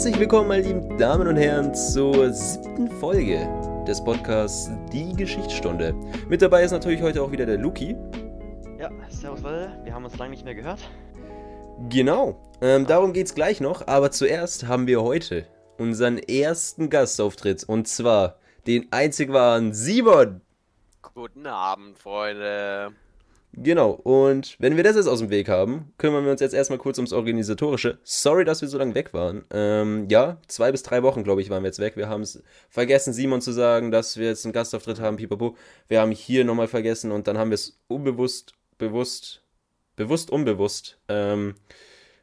herzlich willkommen, meine lieben Damen und Herren, zur siebten Folge des Podcasts Die Geschichtsstunde. Mit dabei ist natürlich heute auch wieder der Luki. Ja, servus Leute, wir haben uns lange nicht mehr gehört. Genau, ähm, darum geht's gleich noch, aber zuerst haben wir heute unseren ersten Gastauftritt und zwar den einzig wahren Simon. Guten Abend, Freunde. Genau, und wenn wir das jetzt aus dem Weg haben, kümmern wir uns jetzt erstmal kurz ums Organisatorische. Sorry, dass wir so lange weg waren. Ähm, ja, zwei bis drei Wochen, glaube ich, waren wir jetzt weg. Wir haben es vergessen, Simon zu sagen, dass wir jetzt einen Gastauftritt haben, pipapo. Wir haben hier nochmal vergessen und dann haben wir es unbewusst, bewusst, bewusst, unbewusst ähm,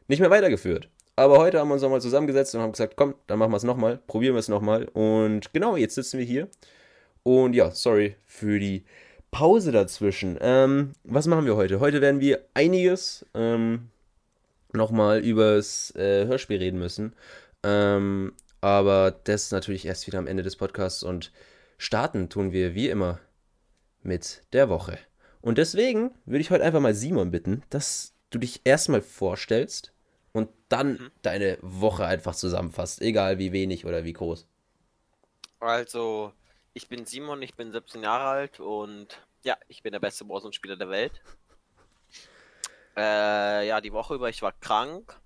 nicht mehr weitergeführt. Aber heute haben wir uns nochmal zusammengesetzt und haben gesagt, komm, dann machen wir es nochmal, probieren wir es nochmal. Und genau, jetzt sitzen wir hier. Und ja, sorry für die Pause dazwischen. Ähm, was machen wir heute? Heute werden wir einiges ähm, nochmal übers äh, Hörspiel reden müssen. Ähm, aber das natürlich erst wieder am Ende des Podcasts und starten tun wir wie immer mit der Woche. Und deswegen würde ich heute einfach mal Simon bitten, dass du dich erstmal vorstellst und dann Mhm. deine Woche einfach zusammenfasst, egal wie wenig oder wie groß. Also, ich bin Simon, ich bin 17 Jahre alt und ja, ich bin der beste Warzone-Spieler der Welt. Äh, ja, die Woche über, ich war krank.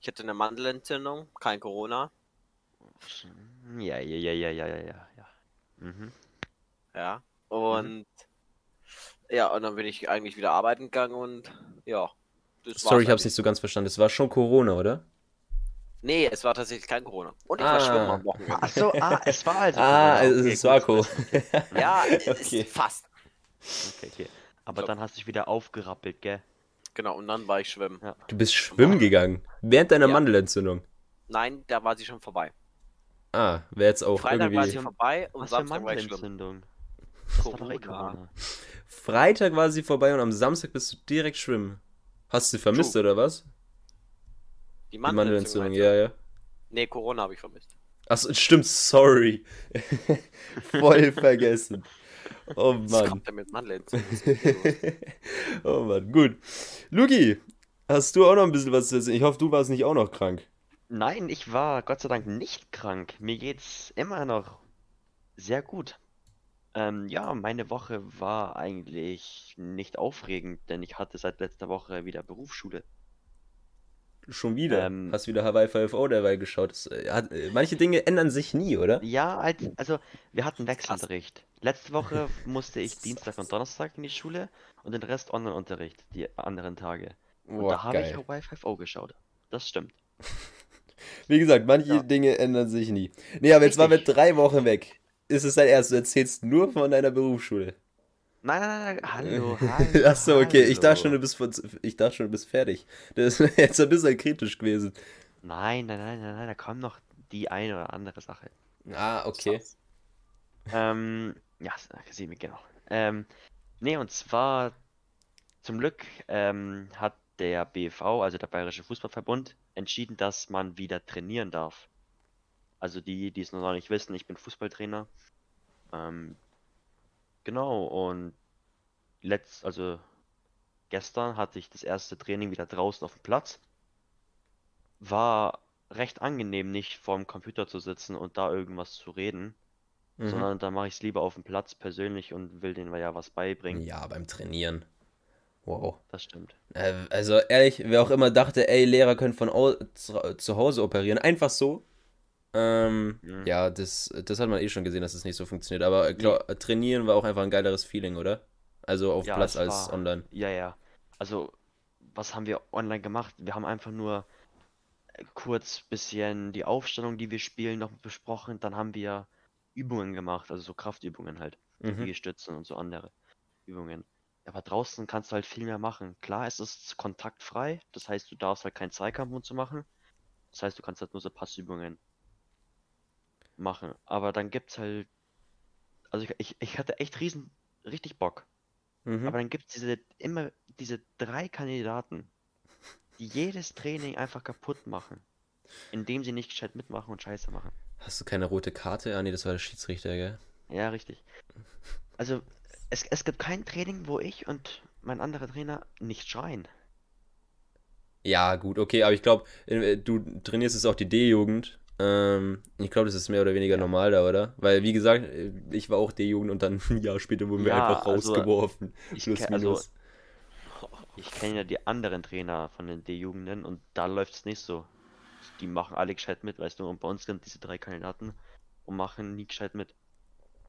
Ich hatte eine Mandelentzündung, kein Corona. Ja, ja, ja, ja, ja, ja, ja. ja. Mhm. Ja. Und ja, und dann bin ich eigentlich wieder arbeiten gegangen und ja. Das Sorry, ich hab's nicht so ganz verstanden. Es war schon Corona, oder? Nee, es war tatsächlich kein Corona. Und ich Ah. war schwimmen am Wochenende. Ach so, ah, es war also. Ah, es, Okay, es gut war zu Co. wissen. Ja, Okay. ist fast. Okay, okay. Aber So. dann hast du dich wieder aufgerappelt, gell? Genau, und dann war ich schwimmen. Ja. Du bist schwimmen gegangen. Während deiner Ja. Mandelentzündung. Nein, da war sie schon vorbei. Ah, wäre jetzt auch Freitag war sie irgendwie. vorbei und Was für Samstag war ich schwimmen. Eh Corona. Corona. Freitag war sie vorbei und am Samstag bist du direkt schwimmen. Hast du sie vermisst True. oder was? Die Mandelentzündung. Ja, ja. Nee, Corona habe ich vermisst. Achso, stimmt, sorry. Voll vergessen. Oh Was Mann. kommt denn mit Mandelentzündung? Was oh Mann, gut. Luki, hast du auch noch ein bisschen was zu erzählen? Ich hoffe, du warst nicht auch noch krank. Nein, ich war Gott sei Dank nicht krank. Mir geht's immer noch sehr gut. Ähm, ja, meine Woche war eigentlich nicht aufregend, denn ich hatte seit letzter Woche wieder Berufsschule. Schon wieder. Ähm. Hast wieder Hawaii 5 dabei geschaut. Das, äh, hat, äh, manche Dinge ändern sich nie, oder? Ja, als, also wir hatten Wechselunterricht. Letzte Woche musste ich Dienstag und Donnerstag in die Schule und den Rest Online-Unterricht, die anderen Tage. Und Boah, da habe ich. Hawaii 5 geschaut. Das stimmt. Wie gesagt, manche Ja. Dinge ändern sich nie. Nee, aber jetzt waren wir Richtig. drei Wochen weg. Ist es dein Ernst? Du erzählst nur von deiner Berufsschule. Nein, nein, nein, hallo, hallo. Ach so, okay. Ich dachte hallo. schon, du bist von, ich dachte schon, du bist fertig. Das ist jetzt ein bisschen kritisch gewesen. Nein, nein, nein, nein, nein, da kommt noch die eine oder andere Sache. Ah, okay. Ähm, ja, Simi, genau. Ähm, nee, und zwar zum Glück ähm, hat der BV, also der Bayerische Fußballverbund, entschieden, dass man wieder trainieren darf. Also die, die es noch nicht wissen, ich bin Fußballtrainer. Ähm, genau, und letzt, also gestern hatte ich das erste Training wieder draußen auf dem Platz. War recht angenehm, nicht vorm Computer zu sitzen und da irgendwas zu reden Mhm. sondern da mache ich es lieber auf dem Platz persönlich und will denen ja was beibringen. Ja, beim Trainieren. Wow. Das stimmt. Äh, Also ehrlich, wer auch immer dachte, ey, Lehrer können von zu Hause operieren, einfach so. Ähm, Mhm. ja, das, das hat man eh schon gesehen, dass es das nicht so funktioniert. Aber äh, glaub, trainieren war auch einfach ein geileres Feeling, oder? Also auf Ja, Platz als war- online. Ja, ja. Also, was haben wir online gemacht? Wir haben einfach nur kurz bisschen die Aufstellung, die wir spielen, noch besprochen. Dann haben wir Übungen gemacht, also so Kraftübungen halt. Mhm. Liegestützen und so andere Übungen. Aber draußen kannst du halt viel mehr machen. Klar, es ist kontaktfrei, das heißt, du darfst halt keinen Zweikampf und so machen. Das heißt, du kannst halt nur so Passübungen machen. Aber dann gibt's halt. Also ich, ich, ich hatte echt riesen, richtig Bock. Mhm. Aber dann gibt's diese immer diese drei Kandidaten, die jedes Training einfach kaputt machen. indem sie nicht gescheit mitmachen und Scheiße machen. Hast du keine rote Karte? Ah, nee, das war der Schiedsrichter, gell? Ja, richtig. Also, es, es gibt kein Training, wo ich und mein anderer Trainer nicht schreien. Ja, gut, okay, aber ich glaube, du trainierst jetzt auch die D-Jugend. Ähm, ich glaube, das ist mehr oder weniger Ja. normal da, oder? Weil, wie gesagt, äh, ich war auch D-Jugend und dann ein Jahr später wurden wir Ja, einfach also, rausgeworfen. Ich, Plus, ke- also, ich kenne ja die anderen Trainer von den D-Jugenden und da läuft es nicht so. Die machen alle gescheit mit, weißt du, und bei uns sind diese drei Kandidaten und machen nie gescheit mit.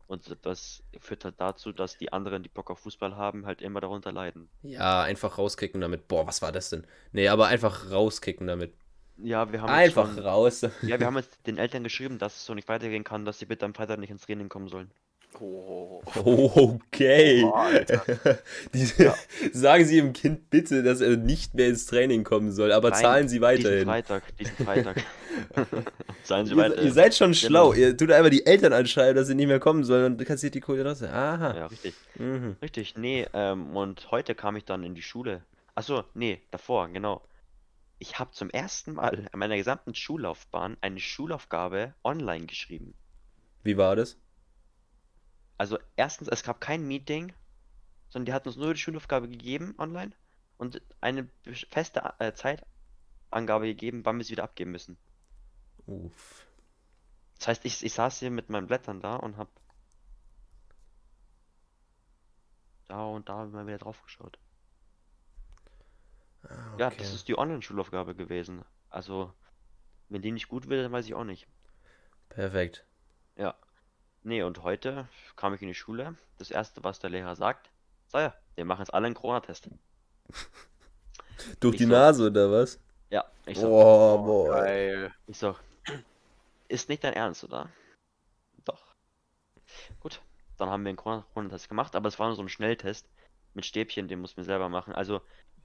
Und das führt halt dazu, dass die anderen, die Bock auf Fußball haben, halt immer darunter leiden. Ja, einfach rauskicken damit. Boah, was war das denn? Nee, aber einfach rauskicken damit. Ja, wir haben jetzt Einfach schon, raus. ja, wir haben jetzt den Eltern geschrieben, dass es so nicht weitergehen kann, dass sie bitte am Freitag nicht ins Training kommen sollen. Oh, okay. Oh. Die, Sagen Sie Ihrem Kind bitte, dass er nicht mehr ins Training kommen soll, aber Nein, zahlen Sie Diesen weiterhin. Freitag, diesen Freitag. Zahlen sie Ihr, weiter. ihr seid schon Genau. schlau. Ihr tut einfach die Eltern anschreiben, dass sie nicht mehr kommen sollen und kassiert die Kohle raus. Aha. Ja, richtig. Mhm. Richtig, nee, ähm, und heute kam ich dann in die Schule. Achso, nee, davor, genau. Ich habe zum ersten Mal in meiner gesamten Schullaufbahn eine Schulaufgabe online geschrieben. Wie war das? Also erstens, es gab kein Meeting, sondern die hatten uns nur die Schulaufgabe gegeben online und eine feste äh, Zeitangabe gegeben, wann wir sie wieder abgeben müssen. Uff. Das heißt, ich, ich saß hier mit meinen Blättern da und hab da und da mal wieder drauf geschaut. Ah, Ja, okay. das ist die Online-Schulaufgabe gewesen. Also, wenn die nicht gut wird, dann weiß ich auch nicht. Perfekt. Ja. Nee, und heute kam ich in die Schule. Das erste, was der Lehrer sagt, so ja, wir machen jetzt alle einen Corona-Test. Durch Ich die so- Nase oder was? Ja, ich so, Oh, boah. geil. ich so, ist nicht dein Ernst, oder? Doch. Gut, dann haben wir einen Corona- Corona-Test gemacht, aber es war nur so ein Schnelltest mit Stäbchen, den mussten wir selber machen. Also,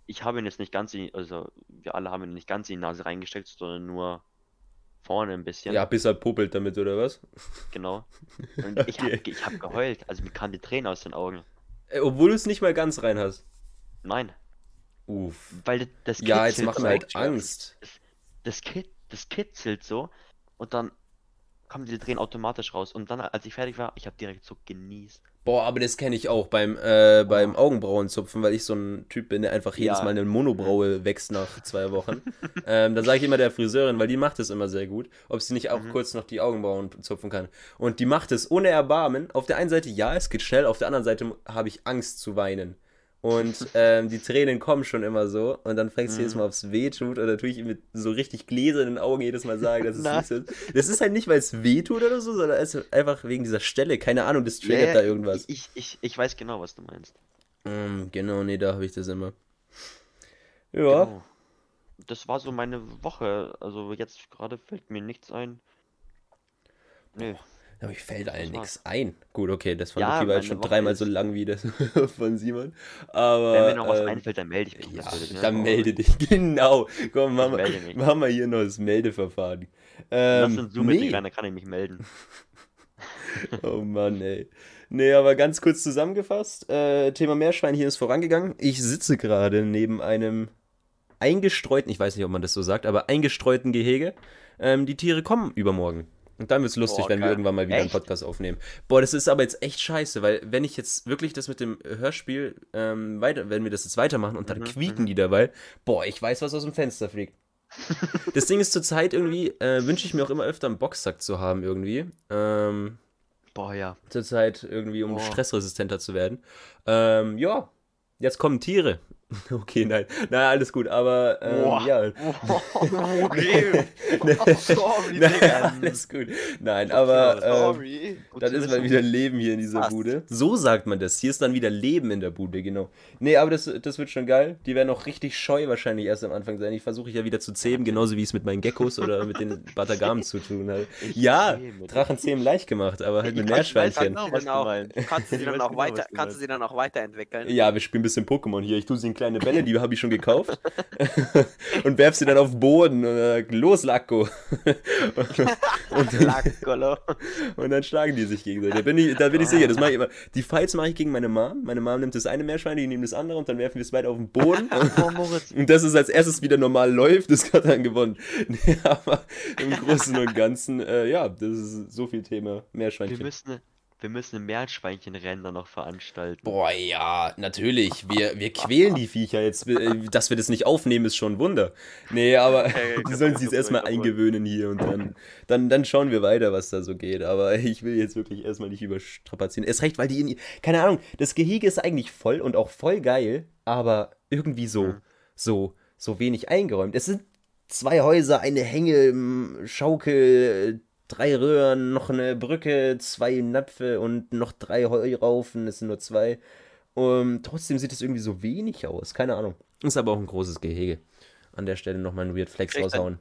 ich habe ihn jetzt nicht ganz in, also wir alle haben ihn nicht ganz in die Nase reingesteckt, sondern nur vorne ein bisschen. Ja, bis er puppelt damit oder was? Genau. Und ich Okay. habe ich hab geheult, also mir kamen die Tränen aus den Augen. Äh, Obwohl du es nicht mal ganz rein hast. Nein, Uff. weil das- das Ja, jetzt kitzelt mach so. mir halt. Angst. Das, kit, das kitzelt so und dann kommen die Tränen automatisch raus. Und dann, als ich fertig war, ich habe direkt so genießt. Boah, aber das kenne ich auch beim, äh, beim Augenbrauenzupfen, weil ich so ein Typ bin, der einfach jedes Ja. Mal eine Monobraue wächst nach zwei Wochen. ähm, dann sage ich immer der Friseurin, weil die macht es immer sehr gut, ob sie nicht auch Mhm. kurz noch die Augenbrauen zupfen kann. Und die macht es ohne Erbarmen. Auf der einen Seite, ja, es geht schnell, auf der anderen Seite habe ich Angst zu weinen. Und ähm, die Tränen kommen schon immer so. Und dann fragst du jedes Mhm. Mal, ob es weh tut. Oder tue ich mit so richtig gläsernen Augen jedes Mal sagen, dass es so ist. Das ist halt nicht, weil es weh tut oder so, sondern es ist einfach wegen dieser Stelle. Keine Ahnung, das triggert Ja, da irgendwas. Ich, ich, ich weiß genau, was du meinst. Mm, genau, nee, da habe ich das immer. Ja, Genau. Das war so meine Woche. Also jetzt gerade fällt mir nichts ein. Nö. Aber ich fällt allen nichts ein. Gut, okay, das Ja, war jetzt meine schon Woche dreimal so lang wie das von Simon. Aber Wenn mir noch was ähm, einfällt, dann melde ich mich. ja, natürlich, ne? dann melde dich. Genau. Komm, machen wir, machen wir hier noch das Meldeverfahren. Lass Ähm, uns Zoom nee. mit dann kann ich mich melden. Oh Mann, ey. Nee, aber ganz kurz zusammengefasst, äh, Thema Meerschweinchen ist vorangegangen. Ich sitze gerade neben einem eingestreuten, ich weiß nicht, ob man das so sagt, aber eingestreuten Gehege. Ähm, die Tiere kommen übermorgen. Und dann wird es lustig, Boah, wenn wir irgendwann mal wieder einen Echt? Podcast aufnehmen. Boah, das ist aber jetzt echt scheiße, weil wenn ich jetzt wirklich das mit dem Hörspiel ähm, weiter, wenn wir das jetzt weitermachen und dann Mhm, quieken die dabei, boah, ich weiß, was aus dem Fenster fliegt. das Ding ist zurzeit irgendwie, äh, wünsche ich mir auch immer öfter einen Boxsack zu haben irgendwie. Ähm, Boah, ja. zurzeit irgendwie, um Boah. stressresistenter zu werden. Ähm, ja, jetzt kommen Tiere. Okay, nein, nein, alles gut, aber ähm, Boah. ja. Okay. Sorry, nein, alles gut. Nein, aber ähm, Sorry. Gut das zu ist mal wieder Leben hier in dieser Passt. Bude. So sagt man das. Hier ist dann wieder Leben in der Bude, genau. Nee, aber das, das wird schon geil. Die werden auch richtig scheu wahrscheinlich erst am Anfang sein. Ich versuche ja wieder zu zähmen, genauso wie es mit meinen Geckos oder mit den Batagamen zu tun hat. Ich Ja, zähme. Drachenzähmen leicht gemacht, aber halt mit Ich ich weiß Meerschweinchen. genau, Kannst du dann meinst. Kannst du Ich sie dann auch genau, weiter, kannst du sie dann auch weiterentwickeln? Ja, wir spielen ein bisschen Pokémon hier. Ich tue sie in kleine Bälle, die habe ich schon gekauft. und werf sie dann auf den Boden. Und, äh, los, Lacko. und, dann, und dann schlagen die sich gegenseitig. Da bin ich, da bin ich sicher. Das mache ich immer. Die Fights mache ich gegen meine Mom. Meine Mom nimmt das eine Meerschwein, ich nehme das andere und dann werfen wir es beide auf den Boden. und das ist als erstes wieder normal läuft, das hat dann gewonnen. Aber im Großen und Ganzen, äh, ja, das ist so viel Thema Meerschweinchen. Wir müssen, wir müssen ein Meerschweinchenrennen dann noch veranstalten. Boah, ja, natürlich. Wir, wir quälen die Viecher jetzt. äh, Dass wir das nicht aufnehmen, ist schon ein Wunder. Nee, aber die sollen sich erstmal eingewöhnen hier und dann, dann, dann schauen wir weiter, was da so geht. Aber ich will jetzt wirklich erstmal nicht überstrapazieren. Es recht, weil die in. Keine Ahnung, das Gehege ist eigentlich voll und auch voll geil, aber irgendwie so, Mhm. so, so wenig eingeräumt. Es sind zwei Häuser, eine Hänge, Schaukel, drei Röhren, noch eine Brücke, zwei Napfe und noch drei Heuraufen. Es sind nur zwei. Um, trotzdem sieht es irgendwie so wenig aus. Keine Ahnung. Ist aber auch ein großes Gehege. An der Stelle nochmal ein Weird Flex Kriegt dann- raushauen.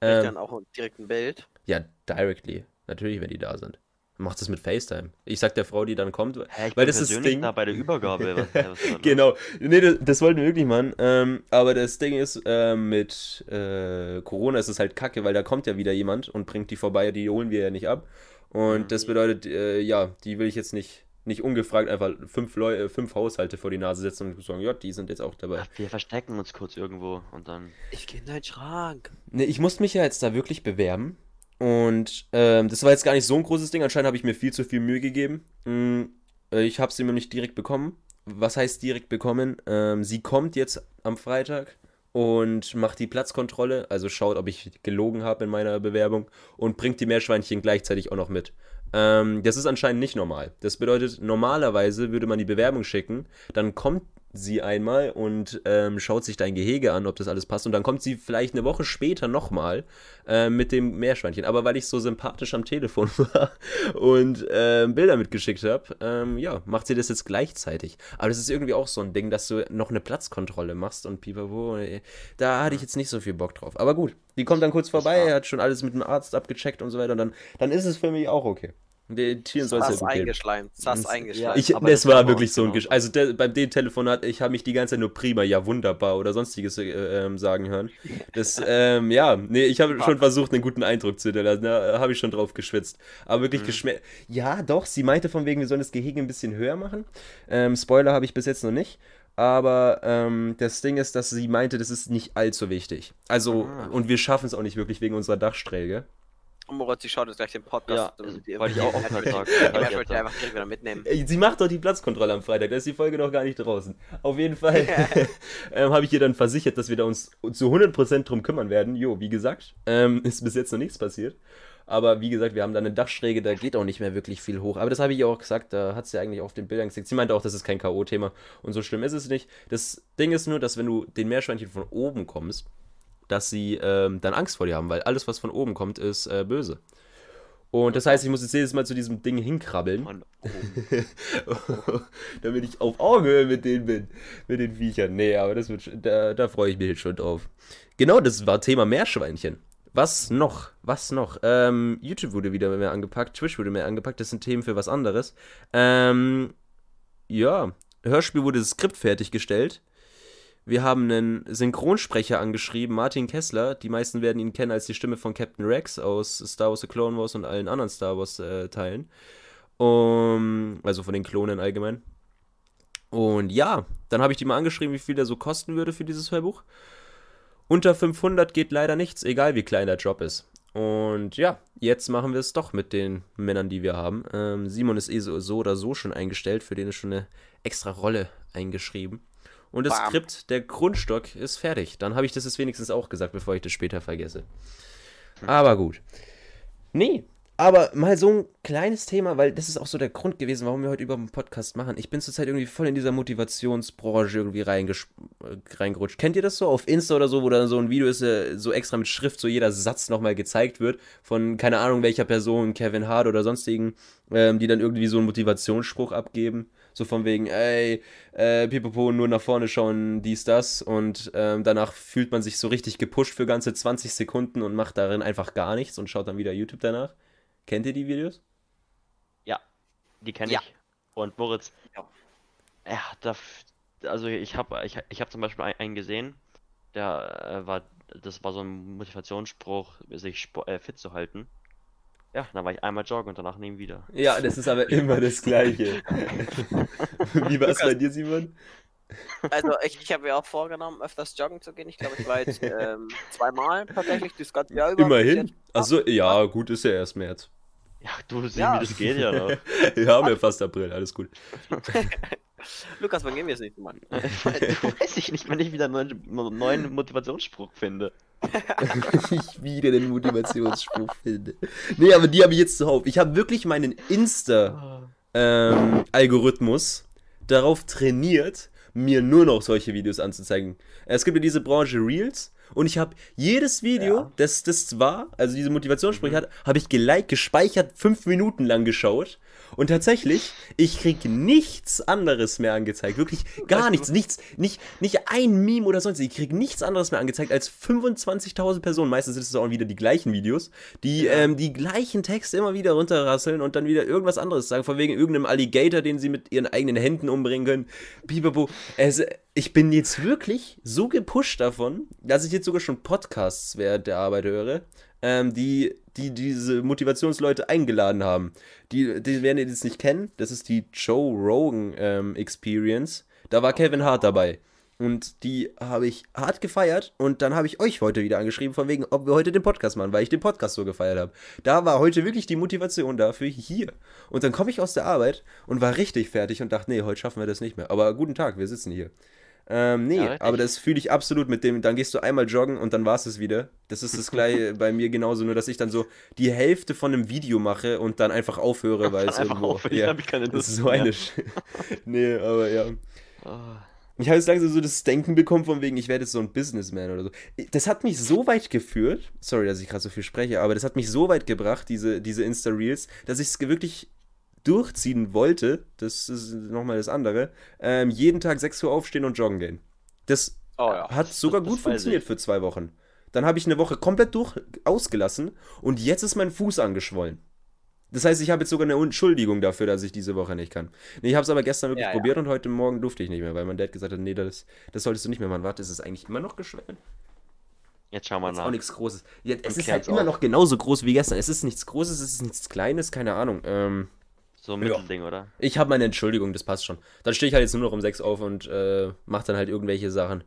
Krieg Ähm, dann auch direkt ein Bild. ja, directly. Natürlich, wenn die da sind. Macht es mit FaceTime. Ich sag der Frau, die dann kommt, Hä, ich weil bin das ist das Ding. da bei der Übergabe. Genau. Nee, das, das wollten wir wirklich machen. Ähm, aber das Ding ist, ähm, mit äh, Corona ist es halt kacke, weil da kommt ja wieder jemand und bringt die vorbei, die holen wir ja nicht ab. Und Mhm. das bedeutet, äh, ja, die will ich jetzt nicht, nicht ungefragt einfach fünf, Leu äh, fünf Haushalte vor die Nase setzen und sagen, ja, die sind jetzt auch dabei. Ach, wir verstecken uns kurz irgendwo und dann. Ich gehe in deinen Schrank. Nee, ich musste mich ja jetzt da wirklich bewerben. Und ähm, das war jetzt gar nicht so ein großes Ding. Anscheinend habe ich mir viel zu viel Mühe gegeben. Mm, äh, ich habe sie mir nicht direkt bekommen. Was heißt direkt bekommen? Ähm, sie kommt jetzt am Freitag und macht die Platzkontrolle, also schaut, ob ich gelogen habe in meiner Bewerbung und bringt die Meerschweinchen gleichzeitig auch noch mit. Ähm, das ist anscheinend nicht normal. Das bedeutet, normalerweise würde man die Bewerbung schicken, dann kommt sie einmal und ähm, schaut sich dein Gehege an, ob das alles passt. Und dann kommt sie vielleicht eine Woche später nochmal äh, mit dem Meerschweinchen. Aber weil ich so sympathisch am Telefon war und ähm, Bilder mitgeschickt habe, ähm, ja, macht sie das jetzt gleichzeitig. Aber das ist irgendwie auch so ein Ding, dass du noch eine Platzkontrolle machst und pipapo. äh, Da hatte ich jetzt nicht so viel Bock drauf. Aber gut, die kommt dann kurz vorbei, er hat schon alles mit dem Arzt abgecheckt und so weiter. Und dann, dann ist es für mich auch okay. Den Tieren soll es ja Sass gut eingeschleimt. Sass eingeschleimt. Ich, das das war wirklich so ein genau Gesch Also der, beim dem Telefonat, ich habe mich die ganze Zeit nur prima, ja wunderbar oder sonstiges äh, ähm, sagen hören. Das, ähm, ja, nee, ich habe schon versucht, einen guten Eindruck zu hinterlassen. Da habe ich schon drauf geschwitzt. Aber wirklich Mhm. geschmeckt. Ja, doch, sie meinte von wegen, wir sollen das Gehege ein bisschen höher machen. Ähm, Spoiler habe ich bis jetzt noch nicht. Aber ähm, das Ding ist, dass sie meinte, das ist nicht allzu wichtig. Also, Ah. und wir schaffen es auch nicht wirklich wegen unserer Dachsträge. Moritz, sie schaut jetzt gleich den Podcast. Ja, wollte ich auch die- sagen. die- jetzt wollte ich auf. einfach direkt wieder mitnehmen. Sie macht doch die Platzkontrolle am Freitag, da ist die Folge noch gar nicht draußen. Auf jeden Fall ähm, habe ich ihr dann versichert, dass wir da uns zu 100% drum kümmern werden. Jo, wie gesagt, ähm, ist bis jetzt noch nichts passiert. Aber wie gesagt, wir haben da eine Dachschräge, da geht auch nicht mehr wirklich viel hoch. Aber das habe ich ihr auch gesagt, da hat sie eigentlich auf den Bildern gesagt. Sie meinte auch, das ist kein K.O.-Thema und so schlimm ist es nicht. Das Ding ist nur, dass wenn du den Meerschweinchen von oben kommst, dass sie ähm, dann Angst vor dir haben, weil alles, was von oben kommt, ist äh, böse. Und das heißt, ich muss jetzt jedes Mal zu diesem Ding hinkrabbeln. Oben. damit ich auf Augenhöhe mit denen bin, mit den Viechern. Nee, aber das wird, da, da freue ich mich jetzt schon drauf. Genau, das war Thema Meerschweinchen. Was noch? Was noch? Ähm, YouTube wurde wieder mehr angepackt, Twitch wurde mehr angepackt, das sind Themen für was anderes. Ähm, ja, Hörspiel wurde das Skript fertiggestellt. Wir haben einen Synchronsprecher angeschrieben, Martin Kessler. Die meisten werden ihn kennen als die Stimme von Captain Rex aus Star Wars The Clone Wars und allen anderen Star Wars äh, Teilen. Um, also von den Klonen allgemein. Und ja, dann habe ich die mal angeschrieben, wie viel der so kosten würde für dieses Hörbuch. Unter 500 geht leider nichts, egal wie klein der Job ist. Und ja, jetzt machen wir es doch mit den Männern, die wir haben. Ähm, Simon ist eh so, so oder so schon eingestellt, für den ist schon eine extra Rolle eingeschrieben. Und das Bam. Skript, der Grundstock ist fertig. Dann habe ich das jetzt wenigstens auch gesagt, bevor ich das später vergesse. Aber gut. Nee, aber mal so ein kleines Thema, weil das ist auch so der Grund gewesen, warum wir heute überhaupt einen Podcast machen. Ich bin zurzeit irgendwie voll in dieser Motivationsbranche irgendwie äh, reingerutscht. Kennt ihr das so auf Insta oder so, wo dann so ein Video ist, äh, so extra mit Schrift, so jeder Satz nochmal gezeigt wird von keine Ahnung welcher Person, Kevin Hart oder sonstigen, ähm, die dann irgendwie so einen Motivationsspruch abgeben. So von wegen, ey, äh, Pipapo, nur nach vorne schauen, dies, das. Und ähm, danach fühlt man sich so richtig gepusht für ganze 20 Sekunden und macht darin einfach gar nichts und schaut dann wieder YouTube danach. Kennt ihr die Videos? Ja, die kenne Ja. ich. Und Moritz, Ja. ja, da, also ich habe ich, ich hab zum Beispiel ein- einen gesehen, der äh, war, das war so ein Motivationsspruch, sich äh, fit zu halten. Ja, dann war ich einmal joggen und danach nie wieder. Ja, das ist aber immer das Gleiche. Wie war es bei dir, Simon? Also ich, ich habe mir auch vorgenommen, öfters joggen zu gehen. Ich glaube, ich war jetzt ähm, zweimal tatsächlich das ganze Jahr über. Immerhin. Achso, ja, gut, ist ja erst März. Ja, du siehst, Ja. wie das geht ja noch. Wir haben ja fast April, alles gut. Lukas, wann gehen wir jetzt nicht Mann? du weiß ich nicht, wenn ich wieder einen neuen, neuen Motivationsspruch finde. ich wieder den Motivationsspruch finde. Nee, aber die habe ich jetzt zuhauf. Ich habe wirklich meinen Insta-Algorithmus darauf trainiert, mir nur noch solche Videos anzuzeigen. Es gibt ja diese Branche Reels und ich habe jedes Video, Ja. das das war, also diese Motivationssprüche hat, habe ich geliked, gespeichert, fünf Minuten lang geschaut. Und tatsächlich, ich krieg nichts anderes mehr angezeigt. Wirklich gar Weißt du nichts. Nichts, nicht, nicht ein Meme oder sonst. Ich krieg nichts anderes mehr angezeigt als 25.000 Personen. Meistens sind es auch wieder die gleichen Videos, die Ja. ähm, die gleichen Texte immer wieder runterrasseln und dann wieder irgendwas anderes sagen. Von wegen irgendeinem Alligator, den sie mit ihren eigenen Händen umbringen können. Bibabo. Es, ich bin jetzt wirklich so gepusht davon, dass ich jetzt sogar schon Podcasts während der Arbeit höre, ähm, die, die diese Motivationsleute eingeladen haben. Die, die werden ihr jetzt nicht kennen. Das ist die Joe Rogan ähm, Experience. Da war Kevin Hart dabei. Und die habe ich hart gefeiert und dann habe ich euch heute wieder angeschrieben, von wegen, ob wir heute den Podcast machen, weil ich den Podcast so gefeiert habe. Da war heute wirklich die Motivation dafür hier. Und dann komme ich aus der Arbeit und war richtig fertig und dachte, nee, heute schaffen wir das nicht mehr. Aber guten Tag, wir sitzen hier. Ähm, nee, Ja, aber das fühle ich absolut mit dem, dann gehst du einmal joggen und dann war es es wieder. Das ist das gleiche bei mir genauso, nur dass ich dann so die Hälfte von einem Video mache und dann einfach aufhöre, weil es irgendwo... auf, ich ja, habe keine das Lust ist so eine... Sch nee, aber ja. Ah. Ich habe jetzt langsam so das Denken bekommen, von wegen, ich werde jetzt so ein Businessman oder so. Das hat mich so weit geführt, sorry, dass ich gerade so viel spreche, aber das hat mich so weit gebracht, diese, diese Insta-Reels, dass ich es wirklich durchziehen wollte, das ist nochmal das andere, ähm, jeden Tag 6 Uhr aufstehen und joggen gehen. Das Oh ja. hat sogar das gut weiß funktioniert für zwei Wochen. Dann habe ich eine Woche komplett durch ausgelassen und jetzt ist mein Fuß angeschwollen. Das heißt, ich habe jetzt sogar eine Entschuldigung dafür, dass ich diese Woche nicht kann. Nee, ich habe es aber gestern wirklich Ja, ja. probiert und heute Morgen durfte ich nicht mehr, weil mein Dad gesagt hat, nee, das, das solltest du nicht mehr machen. Warte, ist es eigentlich immer noch geschwollen? Jetzt schauen wir Das ist auch nach. nichts Großes. Ja, es Und ist halt immer noch genauso groß wie gestern. Es ist nichts Großes, es ist nichts Kleines, keine Ahnung. Ähm, So ein Mittelding, oder? ich habe meine Entschuldigung, das passt schon. Dann stehe ich halt jetzt nur noch um sechs auf und äh, mache dann halt irgendwelche Sachen.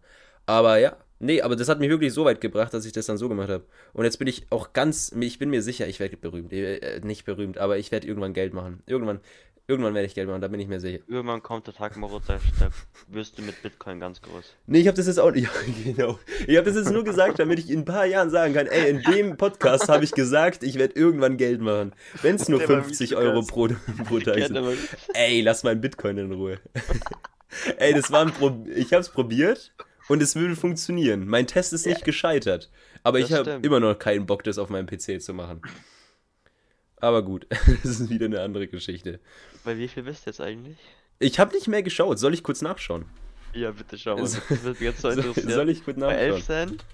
Aber ja, nee, aber das hat mich wirklich so weit gebracht, dass ich das dann so gemacht habe. Und jetzt bin ich auch ganz, ich bin mir sicher, ich werde berühmt. Äh, nicht berühmt, aber ich werde irgendwann Geld machen. Irgendwann, irgendwann werde ich Geld machen, da bin ich mir sicher. Irgendwann kommt der Tag, Moritz, da, da wirst du mit Bitcoin ganz groß. Nee, ich habe das jetzt auch nicht. Ja, genau. Ich habe das jetzt nur gesagt, damit ich in ein paar Jahren sagen kann, ey, in dem Podcast habe ich gesagt, ich werde irgendwann Geld machen. Wenn es nur Der war 50 wie Euro pro, pro Tag Ja, sind. Ey, lass meinen Bitcoin in Ruhe. Ey, das war ein Pro ich hab's probiert und es würde funktionieren. Mein Test ist nicht gescheitert, aber Das ich habe immer noch keinen Bock, das auf meinem PC zu machen. Aber gut, das ist wieder eine andere Geschichte. Bei wie viel bist du jetzt eigentlich? Ich habe nicht mehr geschaut. Soll ich kurz nachschauen? Ja, bitte schau mal. Das wird jetzt so Soll, interessieren. soll ich kurz Bei 11 nachschauen? Cent?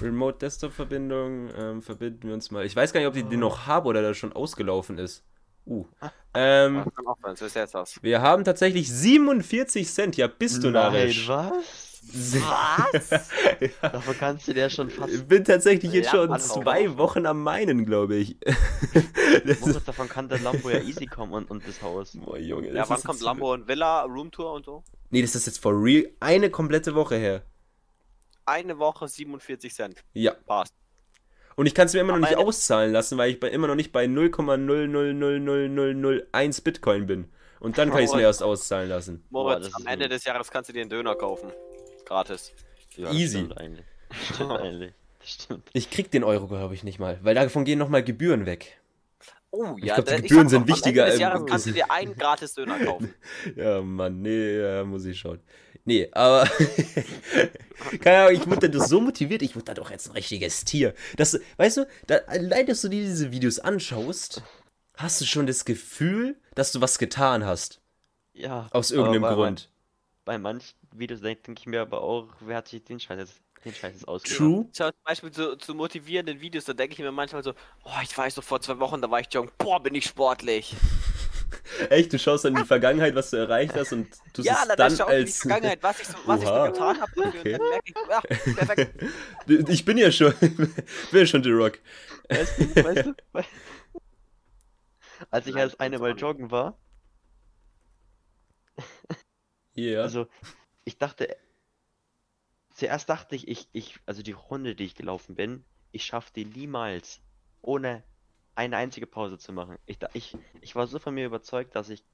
Remote Desktop Verbindung, ähm, verbinden wir uns mal. Ich weiß gar nicht, ob ich den noch habe oder der schon ausgelaufen ist. Uh. Ähm, wir haben tatsächlich 47 Cent. Ja, bist du narrisch. was? Was? Davon kannst du dir schon fast. Ich bin tatsächlich jetzt Ja, schon zwei Wochen am meinen, glaube ich. das ist, Moritz, davon kann der Lambo ja easy kommen und, und das Haus. boah, Junge. Ja, wann kommt Lambo und Villa, Roomtour und so? Nee, das ist jetzt for real eine komplette Woche her. Eine Woche 47 Cent. Ja. Passt. Und ich kann es mir immer noch nicht auszahlen lassen, weil ich bei, immer noch nicht bei 0,0000001 Bitcoin bin. Und dann kann ich es mir erst auszahlen lassen. Moritz, am Ende gut. des Jahres kannst du dir einen Döner kaufen. Gratis. Ja, das Easy. Stimmt eigentlich. Das Stimmt eigentlich. Das stimmt. Ich krieg den Euro, glaube ich, nicht mal, weil davon gehen nochmal Gebühren weg. Oh, Ich ja, glaub, die Gebühren sind wichtiger des im- Jahres kannst du dir einen gratis Döner kaufen. Ja, Mann, nee, ja, muss ich schauen. Nee, aber. Keine Ahnung, ich wurde da so motiviert, ich wurde da doch jetzt ein richtiges Tier. Das, weißt du, da, allein, dass du dir diese Videos anschaust, hast du schon das Gefühl, dass du was getan hast. Ja. Aus irgendeinem bei, Grund. Bei manchen Videos denke denk ich mir aber auch, wer hat sich den Scheiß jetzt, den Scheiß jetzt ausgedacht? True. Schau, zum Beispiel zu, zu motivierenden Videos, da denke ich mir manchmal so, oh, ich weiß noch vor zwei Wochen, da war ich joggen, boah, bin ich sportlich. Echt, du schaust dann in die Vergangenheit, was du erreicht hast und tust Ja, dann, dann dann schaue ich in die als. Vergangenheit, was ich so, was ich so getan habe. Okay. Ich, perfekt. Ich bin ja schon, bin ja schon The Rock. Weißt du, weißt du, weißt du? Als ich als eine Mal joggen war, Ja. also ich dachte, zuerst dachte ich, ich, ich, also die Runde, die ich gelaufen bin, ich schaffe die niemals, ohne eine einzige Pause zu machen. Ich, ich, ich war so von mir überzeugt, dass ich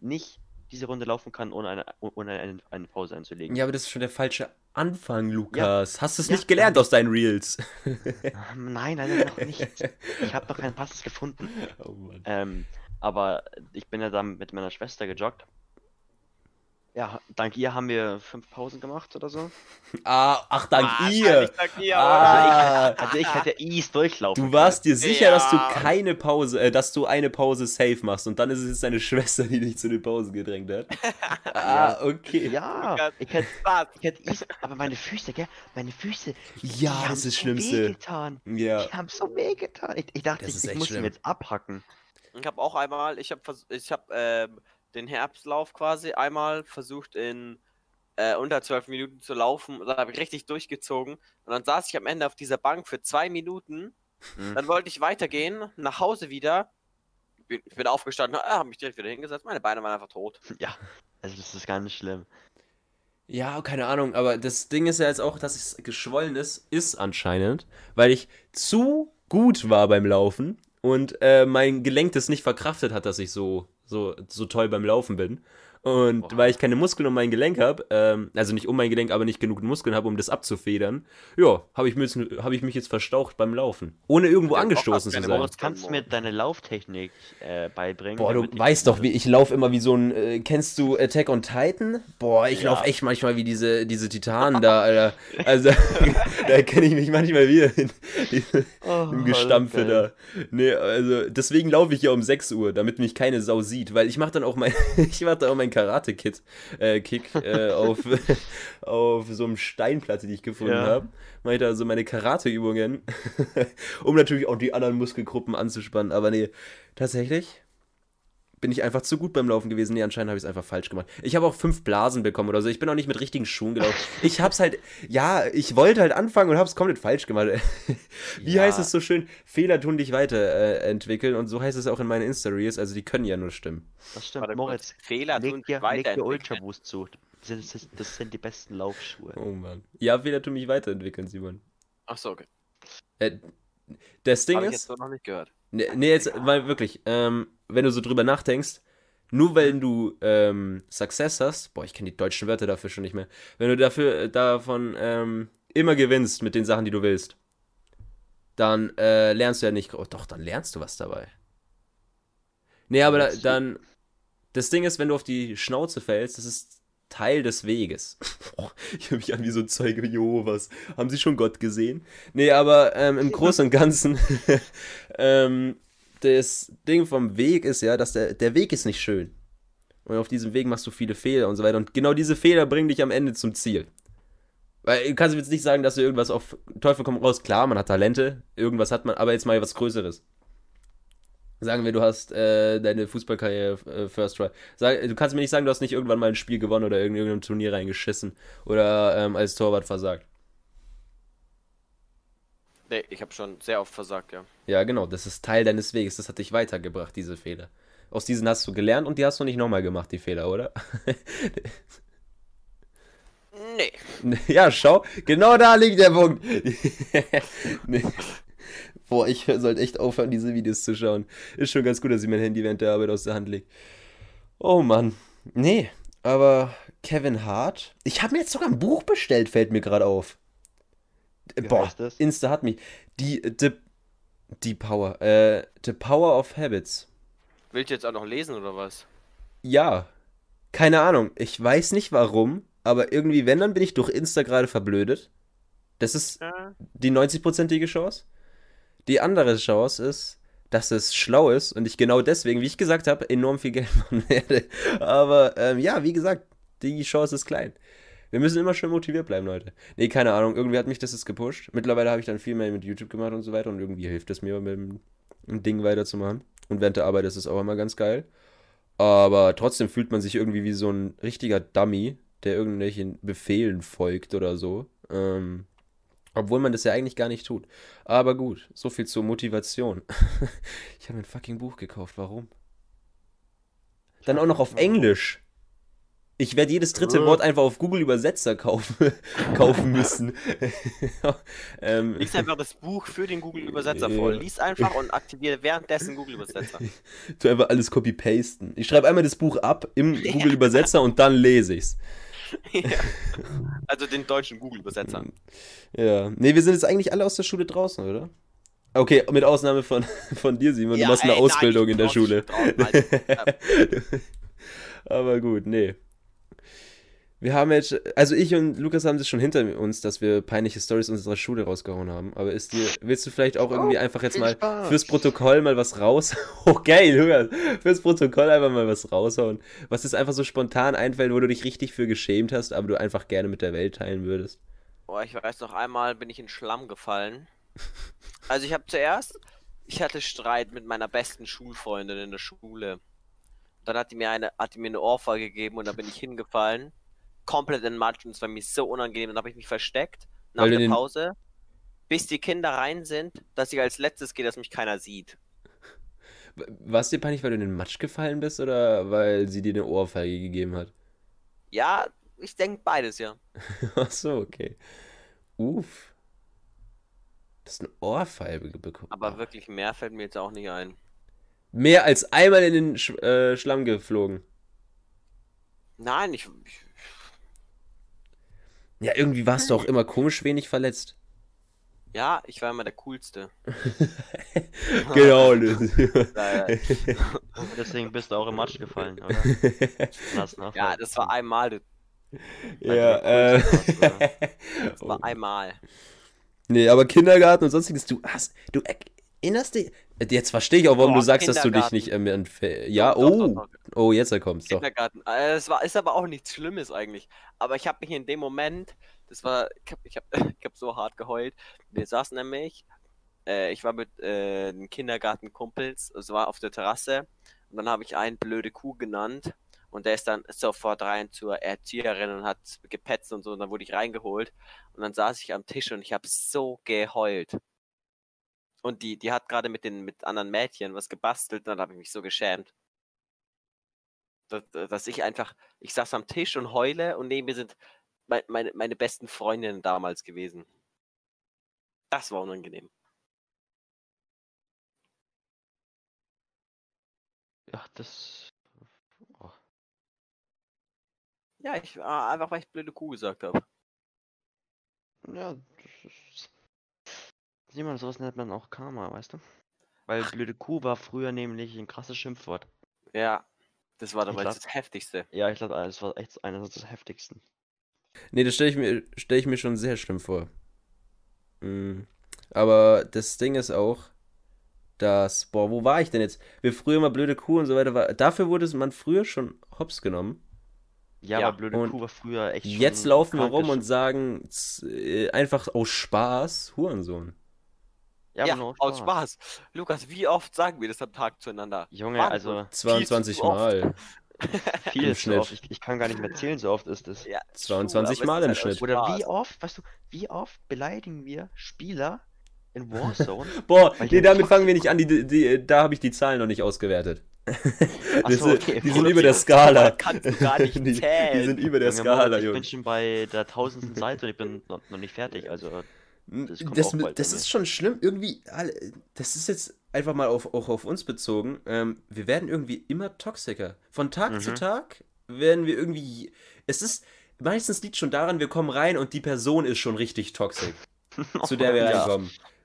nicht diese Runde laufen kann, ohne eine, ohne eine, eine Pause einzulegen. ja, aber das ist schon der falsche Anfang, Lukas. Hast du es Ja, nicht gelernt aus deinen Reels? Ähm, Nein, leider noch nicht. Ich habe noch keinen Pass gefunden. Oh Mann. Ähm, aber ich bin ja dann mit meiner Schwester gejoggt. Ja, dank ihr haben wir fünf Pausen gemacht oder so. Ah, ach, dank ihr. Wahrscheinlich dank ihr, Ah. Also ich hätte easy durchlaufen Du warst dir sicher, dass du Ja. keine Pause, äh, dass du eine Pause safe machst und dann ist es jetzt deine Schwester, die dich zu den Pausen gedrängt hat. ah, okay. Ja, ich hätte, ich hätte easy, aber meine Füße, gell? Meine Füße, Ja, die das haben ist das so Schlimmste. wehgetan. Ja. Die haben so wehgetan. Ich, ich dachte, Das ich, ich muss schlimm. ihn jetzt abhacken. Ich habe auch einmal, ich habe ich hab, ähm, den Herbstlauf quasi einmal versucht in äh, unter zwölf Minuten zu laufen. Da habe ich richtig durchgezogen. Und dann saß ich am Ende auf dieser Bank für zwei Minuten. Mhm. Dann wollte ich weitergehen, nach Hause wieder. Bin- Ich bin aufgestanden, habe mich direkt wieder hingesetzt. Meine Beine waren einfach tot. Ja, also das ist ganz schlimm. Ja, keine Ahnung, aber das Ding ist ja jetzt auch, dass es geschwollen ist, ist anscheinend, weil ich zu gut war beim Laufen und äh, mein Gelenk das nicht verkraftet hat, dass ich so, so, so toll beim Laufen bin. Und Oha. weil ich keine Muskeln um mein Gelenk habe, ähm, also nicht um mein Gelenk, aber nicht genug Muskeln habe, um das abzufedern, ja, habe ich, mich jetzt- hab ich mich jetzt verstaucht beim Laufen. Ohne irgendwo Ja, angestoßen zu sein. Moritz- Kannst du mir deine Lauftechnik äh, beibringen? Boah, du weißt doch, wie ich laufe immer wie so ein. Äh, kennst du Attack on Titan? Boah, ich Ja. laufe echt manchmal wie diese, diese Titanen da, Alter. Also, da kenne ich mich manchmal wieder in, in, Oh, im Gestampfe da. Nee, also deswegen laufe ich ja um 6 Uhr, damit mich keine Sau sieht, weil ich mache dann auch mein, ich mache da auch mein Karate-Kit, äh, Kick äh, auf, auf so einem Steinplatte, die ich gefunden Ja. habe. Mache ich da so meine Karate-Übungen, um natürlich auch die anderen Muskelgruppen anzuspannen. Aber nee, tatsächlich bin ich einfach zu gut beim Laufen gewesen. Nee, anscheinend habe ich es einfach falsch gemacht. Ich habe auch fünf Blasen bekommen oder so. Ich bin auch nicht mit richtigen Schuhen gelaufen. Ich hab's halt, ja, ich wollte halt anfangen und hab's komplett falsch gemacht. Wie Ja. heißt es so schön? Fehler tun dich weiterentwickeln und so heißt es auch in meinen Insta-Reels. Also die können ja nur stimmen. Das stimmt, Warte Moritz. Fehler tun sich dir, leg dir weiterentwickeln. Ultra Boost zu. Das, ist, das sind die besten Laufschuhe. Oh Mann. Ja, Fehler tun mich weiterentwickeln, Simon. Achso, okay. Äh, das Ding Habe ich ist. jetzt so noch nicht gehört. Nee, nee, jetzt, weil wirklich, ähm, wenn du so drüber nachdenkst, nur wenn du ähm, Success hast, boah, ich kenne die deutschen Wörter dafür schon nicht mehr, wenn du dafür, äh, davon ähm, immer gewinnst mit den Sachen, die du willst, dann äh, lernst du ja nicht, oh, doch, dann lernst du was dabei. Nee, aber da, dann, das Ding ist, wenn du auf die Schnauze fällst, das ist Teil des Weges. Ich höre mich an wie so ein Zeuge Jehovas. Haben Sie schon Gott gesehen? Nee, aber ähm, im Großen und Ganzen, ähm, das Ding vom Weg ist ja, dass der, der Weg ist nicht schön. Und auf diesem Weg machst du viele Fehler und so weiter. Und genau diese Fehler bringen dich am Ende zum Ziel. Weil du kannst jetzt nicht sagen, dass du irgendwas auf Teufel komm raus. Klar, man hat Talente, irgendwas hat man, aber jetzt mal was Größeres. Sagen wir, du hast äh, deine Fußballkarriere äh, First Try. Sag, du kannst mir nicht sagen, du hast nicht irgendwann mal ein Spiel gewonnen oder in irgendeinem Turnier reingeschissen oder ähm, als Torwart versagt. Nee, ich habe schon sehr oft versagt, ja. Ja, genau, das ist Teil deines Weges. Das hat dich weitergebracht, diese Fehler. Aus diesen hast du gelernt und die hast du nicht nochmal gemacht, die Fehler, oder? Nee. ja, schau, genau da liegt der Punkt. nee. Boah, ich sollte echt aufhören, diese Videos zu schauen. Ist schon ganz gut, dass ich mein Handy während der Arbeit aus der Hand lege. Oh Mann. Nee, aber Kevin Hart. Ich habe mir jetzt sogar ein Buch bestellt, fällt mir gerade auf. Wie Boah, heißt das? Insta hat mich. Die, die, die Power. Äh, The Power of Habits. Willst du jetzt auch noch lesen oder was? Ja. Keine Ahnung. Ich weiß nicht warum, aber irgendwie, wenn, dann bin ich durch Insta gerade verblödet. Das ist Ja. die 90-prozentige Chance. Die andere Chance ist, dass es schlau ist und ich genau deswegen, wie ich gesagt habe, enorm viel Geld machen werde. Aber ähm, ja, wie gesagt, die Chance ist klein. Wir müssen immer schön motiviert bleiben, Leute. Nee, keine Ahnung, irgendwie hat mich das jetzt gepusht. Mittlerweile habe ich dann viel mehr mit YouTube gemacht und so weiter und irgendwie hilft es mir, mit dem Ding weiterzumachen. Und während der Arbeit ist es auch immer ganz geil. Aber trotzdem fühlt man sich irgendwie wie so ein richtiger Dummy, der irgendwelchen Befehlen folgt oder so. Ähm, obwohl man das ja eigentlich gar nicht tut. Aber gut, so viel zur Motivation. ich habe ein fucking Buch gekauft, warum? Dann auch noch auf Englisch. Ich werde jedes dritte Äh. Wort einfach auf Google Übersetzer kaufen, kaufen müssen. ähm, Lies einfach das Buch für den Google-Übersetzer vor. Ja. Lies einfach und aktiviere währenddessen Google-Übersetzer. tu einfach alles copy-pasten. Ich schreibe einmal das Buch ab im Google Übersetzer und dann lese ich's. ja. Also den deutschen Google-Übersetzer. Ja. Nee, wir sind jetzt eigentlich alle aus der Schule draußen, oder? Okay, mit Ausnahme von, von dir, Simon. Du machst eine ey, nein, Ausbildung ich in der Schule. draußen, Alter. Aber gut, nee. Wir haben jetzt, also ich und Lukas haben das schon hinter uns, dass wir peinliche Stories unserer Schule rausgehauen haben. Aber ist dir, willst du vielleicht auch irgendwie einfach jetzt mal Spaß. fürs Protokoll mal was raus? Oh, geil, Lukas. Fürs Protokoll einfach mal was raushauen. Was ist einfach so spontan einfällt, wo du dich richtig für geschämt hast, aber du einfach gerne mit der Welt teilen würdest? Boah, ich weiß noch einmal bin ich in Schlamm gefallen. Also ich habe zuerst, ich hatte Streit mit meiner besten Schulfreundin in der Schule. Dann hat die mir eine, hat die mir eine Ohrfeige gegeben und dann bin ich hingefallen, komplett in den Matsch und es war mir so unangenehm. Dann habe ich mich versteckt nach Weil der den- Pause, bis die Kinder rein sind, dass ich als letztes gehe, dass mich keiner sieht. War es dir peinlich, weil du in den Matsch gefallen bist oder weil sie dir eine Ohrfeige gegeben hat? Ja, ich denke beides, ja. Ach so, okay. Uff. Das ist eine Ohrfeige bekommen. Aber wirklich mehr fällt mir jetzt auch nicht ein. Mehr als einmal in den Sch äh, Schlamm geflogen. Nein, ich, ich Ja, irgendwie warst du auch immer komisch wenig verletzt. ja, ich war immer der Coolste. genau. Deswegen bist du auch im Matsch gefallen, oder? Nach. ja, das war einmal, du- ja, äh. das war einmal. nee, aber Kindergarten und sonstiges, du hast, du erinnerst dich, jetzt verstehe ich auch, warum Boah, du sagst, dass du dich nicht ähm, ja, Doch, oh, doch, doch. oh, jetzt kommt's doch. Kindergarten. Äh, Es war, ist aber auch nichts Schlimmes eigentlich. Aber ich habe mich in dem Moment, das war, ich habe ich hab, ich hab so hart geheult. Wir saßen nämlich, äh, ich war mit äh, Kindergartenkumpels, es war auf der Terrasse und dann habe ich einen blöde Kuh genannt und der ist dann sofort rein zur Erzieherin und hat gepetzt und so und dann wurde ich reingeholt und dann saß ich am Tisch und ich habe so geheult. Und die, die hat gerade mit den mit anderen Mädchen was gebastelt und dann habe ich mich so geschämt dass, dass ich einfach, ich saß am Tisch und heule und neben mir sind mei- meine, meine besten Freundinnen damals gewesen. Das war unangenehm. Ja, das. Oh. Ja, ich war einfach, weil ich blöde Kuh gesagt habe. Ja. Simon, sowas nennt man auch Karma, weißt du? Weil blöde Kuh war früher nämlich ein krasses Schimpfwort. Ja, das war glaub- das Heftigste. Ja, ich glaube, das war echt eines der heftigsten. Nee, das stelle ich, mir- stell ich mir schon sehr schlimm vor. Mm. Aber das Ding ist auch, dass, boah, wo war ich denn jetzt? Wir früher mal blöde Kuh und so weiter, war, dafür wurde man früher schon hops genommen. Ja, Ja, aber blöde und Kuh war früher echt Jetzt laufen wir rum und sagen äh, einfach aus Spaß Hurensohn. Ja, Ja, nur aus Spaß. Lukas, wie oft sagen wir das am Tag zueinander? Junge, Wahnsinn. also 22 zu oft. Mal. viel Im zu Schnitt. oft. Ich, ich kann gar nicht mehr zählen, so oft ist es. Ja, 22 true, aber Mal im halt Schnitt. Oder Spaß. wie oft, weißt du, wie oft beleidigen wir Spieler in Warzone? Boah, nee, die damit fangen wir nicht an, die, die, die, da habe ich die Zahlen noch nicht ausgewertet. So, okay. Die sind über der Skala. Kannst du gar nicht die, die sind über der Junge, Skala, Moritz, ich Junge. bin schon bei der tausendsten Seite und ich bin noch, noch nicht fertig. Also, Das Das, das ist schon schlimm. Irgendwie, das ist jetzt einfach mal auf, auch auf uns bezogen. Ähm, wir werden irgendwie immer toxischer. Von Tag Mhm. zu Tag werden wir irgendwie. Es ist. Meistens liegt schon daran, wir kommen rein und die Person ist schon richtig toxisch, zu der wir Ja.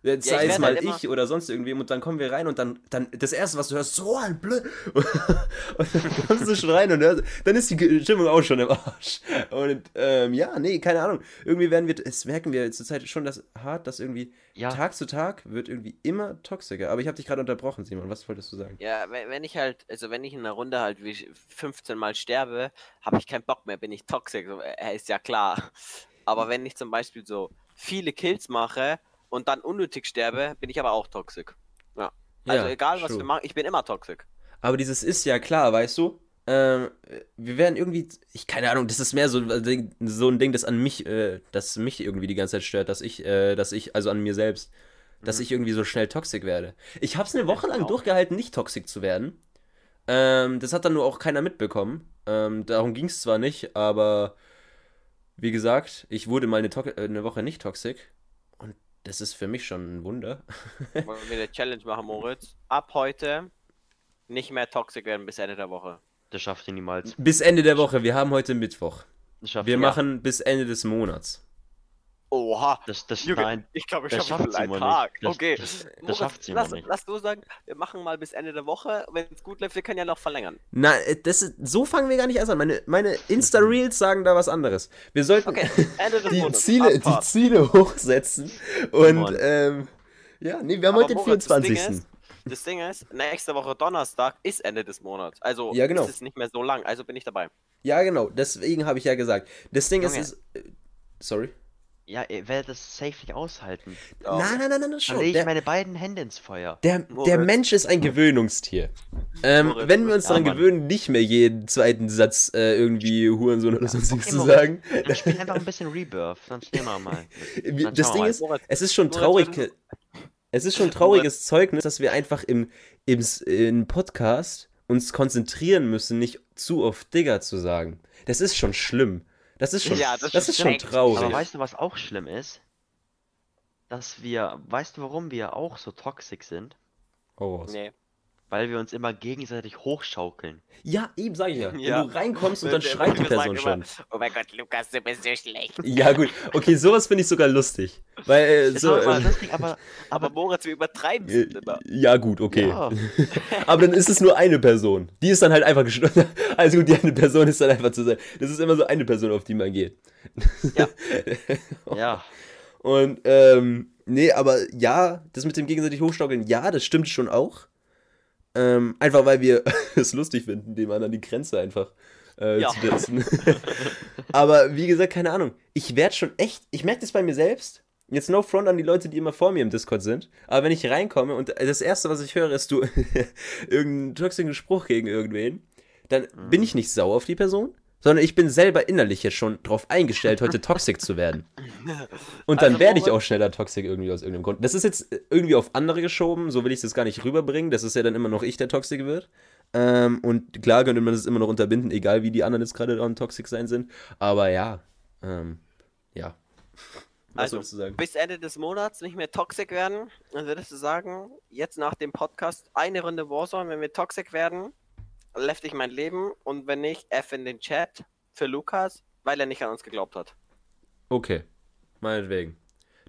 Reinkommen. Sei ich es mal halt ich oder sonst irgendwem und dann kommen wir rein und dann, dann das erste, was du hörst, so ein Blöd. Und dann kommst du schon rein und hörst, dann ist die Stimmung auch schon im Arsch. Und ähm, ja, nee, keine Ahnung. Irgendwie werden wir, das merken wir zurzeit schon das hart, dass irgendwie Ja. Tag zu Tag wird irgendwie immer toxischer. Aber ich habe dich gerade unterbrochen, Simon. Was wolltest du sagen? Ja, wenn, wenn ich halt, also wenn ich in einer Runde halt wie 15 Mal sterbe, habe ich keinen Bock mehr, bin ich toxisch. Äh, ist ja klar. Aber wenn ich zum Beispiel so viele Kills mache und dann unnötig sterbe, bin ich aber auch toxisch. Ja. Also Ja, egal was true. wir machen, ich bin immer toxisch. Aber dieses ist ja klar, weißt du? ähm, wir werden irgendwie, ich keine Ahnung, das ist mehr so, so ein Ding, das an mich, äh, das mich irgendwie die ganze Zeit stört, dass ich, äh, dass ich, also an mir selbst, dass Mhm. ich irgendwie so schnell toxisch werde. Ich habe es eine Woche lang durchgehalten, nicht toxisch zu werden. Ähm, das hat dann nur auch keiner mitbekommen. Ähm, darum ging es zwar nicht, aber wie gesagt, ich wurde mal eine, To äh, eine Woche nicht toxisch das ist für mich schon ein Wunder. Wollen wir eine Challenge machen, Moritz? Ab heute nicht mehr toxisch werden bis Ende der Woche. Das schafft ihr niemals. Bis Ende der Woche, wir haben heute Mittwoch. Das schafft Wir machen bis Ende des Monats. Oha. Das, das, Junge, nein, ich glaube, ich das schaffe schafft einen Simon Tag. nicht. Das- okay. das- das Moritz, schafft Simon lass, nicht. lass du sagen, wir machen mal bis Ende der Woche. Wenn es gut läuft, wir können ja noch verlängern. Na, äh, das ist, so fangen wir gar nicht erst an. Meine, meine Insta-Reels sagen da was anderes. Wir sollten Okay, Ende des die, Monats. Ziele, die. Ziele hochsetzen. Und, ähm, ja, nee, wir haben Aber heute den Moritz, das Ding 24. ist- Das Ding ist, nächste Woche Donnerstag ist Ende des Monats. Also Ja, genau. ist es nicht mehr so lang. Also bin ich dabei. Ja, genau, deswegen habe ich ja gesagt. Das Ding ist, Junge. ist äh, sorry. Ja, ihr werdet das safe nicht aushalten. Ja. Nein, nein, nein, nein, Dann schon. lege ich Der, meine beiden Hände ins Feuer. der, der. Mensch ist ein Gewöhnungstier. Ähm, Moritz, wenn wir uns ja, daran Mann. gewöhnen, nicht mehr jeden zweiten Satz äh, irgendwie Hurensohn oder sonstiges Okay, zu sagen. Dann spiel einfach ein bisschen Rebirth, dann stehen wir mal. Dann Das Ding mal. ist, Moritz, es ist schon Moritz, traurig. Es ist schon trauriges Zeugnis, dass wir einfach im, im, im Podcast uns konzentrieren müssen, nicht zu oft Digger zu sagen. Das ist schon schlimm. Das ist schon, Ja, das das, ist ist schon traurig. Aber weißt du, was auch schlimm ist? Dass wir, weißt du, warum wir auch so toxisch sind? Oh, was. Nee. Weil wir uns immer gegenseitig hochschaukeln. Ja, eben sage ich ja. Wenn Ja. du reinkommst und dann schreit die Person immer, schon. Oh mein Gott, Lukas, du bist so schlecht. Ja, gut. Okay, sowas finde ich sogar lustig. Weil, äh, Das so. Äh, lustig, aber, Aber Moritz, wir übertreiben äh, es immer. ja, gut, okay. ja, Aber dann ist es nur eine Person. Die ist dann halt einfach gestorben. Also gut, die eine Person ist dann einfach zu sein. Das ist immer so eine Person, auf die man geht. Ja. ja, Und, ähm, nee, aber ja, das mit dem gegenseitig Hochstaukeln, ja, das stimmt schon auch. Ähm, einfach weil wir es lustig finden, dem anderen die Grenze einfach äh, Ja. zu setzen. aber wie gesagt, keine Ahnung. Ich werde schon echt, ich merke das bei mir selbst. Jetzt no front an die Leute, die immer vor mir im Discord sind. Aber wenn ich reinkomme und das Erste, was ich höre, ist du irgendeinen toxischen Spruch gegen irgendwen, dann bin ich nicht sauer auf die Person, sondern ich bin selber innerlich jetzt schon drauf eingestellt, heute toxisch zu werden. Und dann Also, werde ich auch schneller toxisch irgendwie aus irgendeinem Grund. Das ist jetzt irgendwie auf andere geschoben, so will ich es jetzt gar nicht rüberbringen. Das ist ja dann immer noch ich, der toxisch wird. Ähm, und klar könnte man das immer noch unterbinden, egal wie die anderen jetzt gerade on toxisch sein sind. Aber ja, ähm, ja. Was Also, bis Ende des Monats nicht mehr toxisch werden. Dann würdest du sagen, jetzt nach dem Podcast eine Runde Warzone, wenn wir toxisch werden, lefte ich mein Leben und wenn nicht, F in den Chat für Lukas, weil er nicht an uns geglaubt hat. Okay, meinetwegen.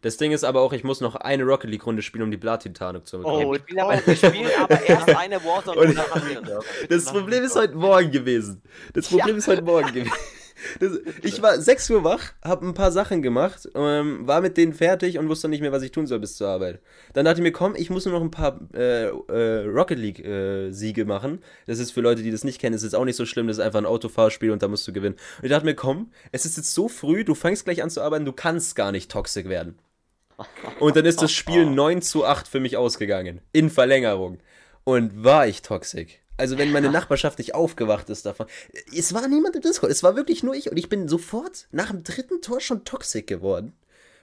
Das Ding ist aber auch, ich muss noch eine Rocket League Runde spielen, um die Platin-Tarnung zu bekommen. Oh, wir, spielen aber, wir spielen aber erst eine Warzone Und- und dann haben wir uns. Das Problem ist heute Morgen gewesen. Das Problem ist heute Morgen gewesen. Das, ich war 6 Uhr wach, habe ein paar Sachen gemacht, ähm, war mit denen fertig und wusste nicht mehr, was ich tun soll bis zur Arbeit. Dann dachte ich mir, komm, ich muss nur noch ein paar äh, äh, Rocket League äh, Siege machen. Das ist für Leute, die das nicht kennen, ist jetzt auch nicht so schlimm, das ist einfach ein Autofahrspiel und da musst du gewinnen. Und ich dachte mir, komm, es ist jetzt so früh, du fängst gleich an zu arbeiten, du kannst gar nicht toxisch werden. Und dann ist das Spiel 9 zu 8 für mich ausgegangen. In Verlängerung. Und war ich toxisch. Also wenn meine Nachbarschaft nicht aufgewacht ist davon. Es war niemand im Discord, es war wirklich nur ich. Und ich bin sofort nach dem dritten Tor schon toxisch geworden.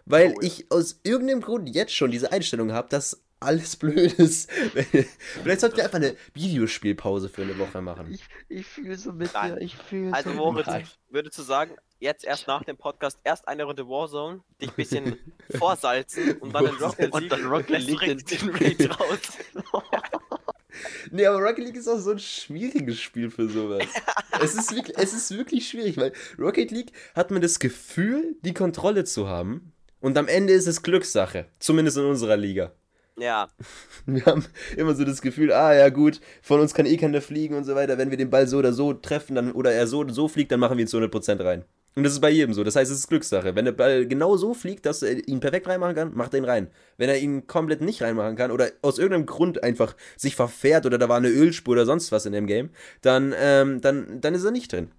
Weil Oh ja. ich aus irgendeinem Grund jetzt schon diese Einstellung habe, dass alles blöd ist. Vielleicht sollten wir einfach eine Videospielpause für eine Woche machen. ich, ich fühle so mit Nein. dir, ich fühle Also so Moritz, würdest du sagen, jetzt erst nach dem Podcast erst eine Runde Warzone, dich ein bisschen vorsalzen und dann den Rocket Und League dann Rocket League den- den Raid raus. Nee, aber Rocket League ist auch so ein schwieriges Spiel für sowas. es, ist wirklich, es ist wirklich schwierig, weil Rocket League hat man das Gefühl, die Kontrolle zu haben. Und am Ende ist es Glückssache. Zumindest in unserer Liga. Ja, Wir haben immer so das Gefühl, ah ja gut, von uns kann eh keiner fliegen und so weiter. Wenn wir den Ball so oder so treffen dann, oder er so oder so fliegt, dann machen wir ihn zu 100% rein. Und das ist bei jedem so. Das heißt, es ist Glückssache. Wenn der Ball genau so fliegt, dass er ihn perfekt reinmachen kann, macht er ihn rein. Wenn er ihn komplett nicht reinmachen kann oder aus irgendeinem Grund einfach sich verfährt oder da war eine Ölspur oder sonst was in dem Game, dann, ähm, dann, dann ist er nicht drin.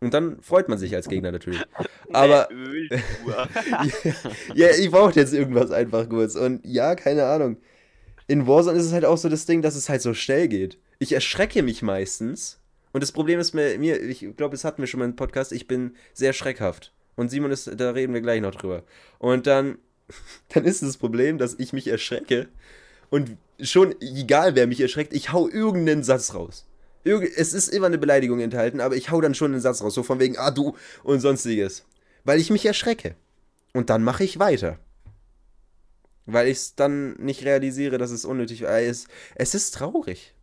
Und dann freut man sich als Gegner natürlich. Aber Ölspur. ja, ich brauche jetzt irgendwas einfach kurz. Und ja, keine Ahnung. In Warzone ist es halt auch so das Ding, dass es halt so schnell geht. Ich erschrecke mich meistens Und das Problem ist mir, mir ich glaube, das hatten wir schon mal im Podcast, ich bin sehr schreckhaft. Und Simon ist, da reden wir gleich noch drüber. Und dann, dann ist das Problem, dass ich mich erschrecke. Und schon, egal wer mich erschreckt, ich hau irgendeinen Satz raus. Irg es ist immer eine Beleidigung enthalten, aber ich hau dann schon einen Satz raus, so von wegen, ah du und sonstiges. Weil ich mich erschrecke. Und dann mache ich weiter. Weil ich es dann nicht realisiere, dass es unnötig war. Es, es ist traurig.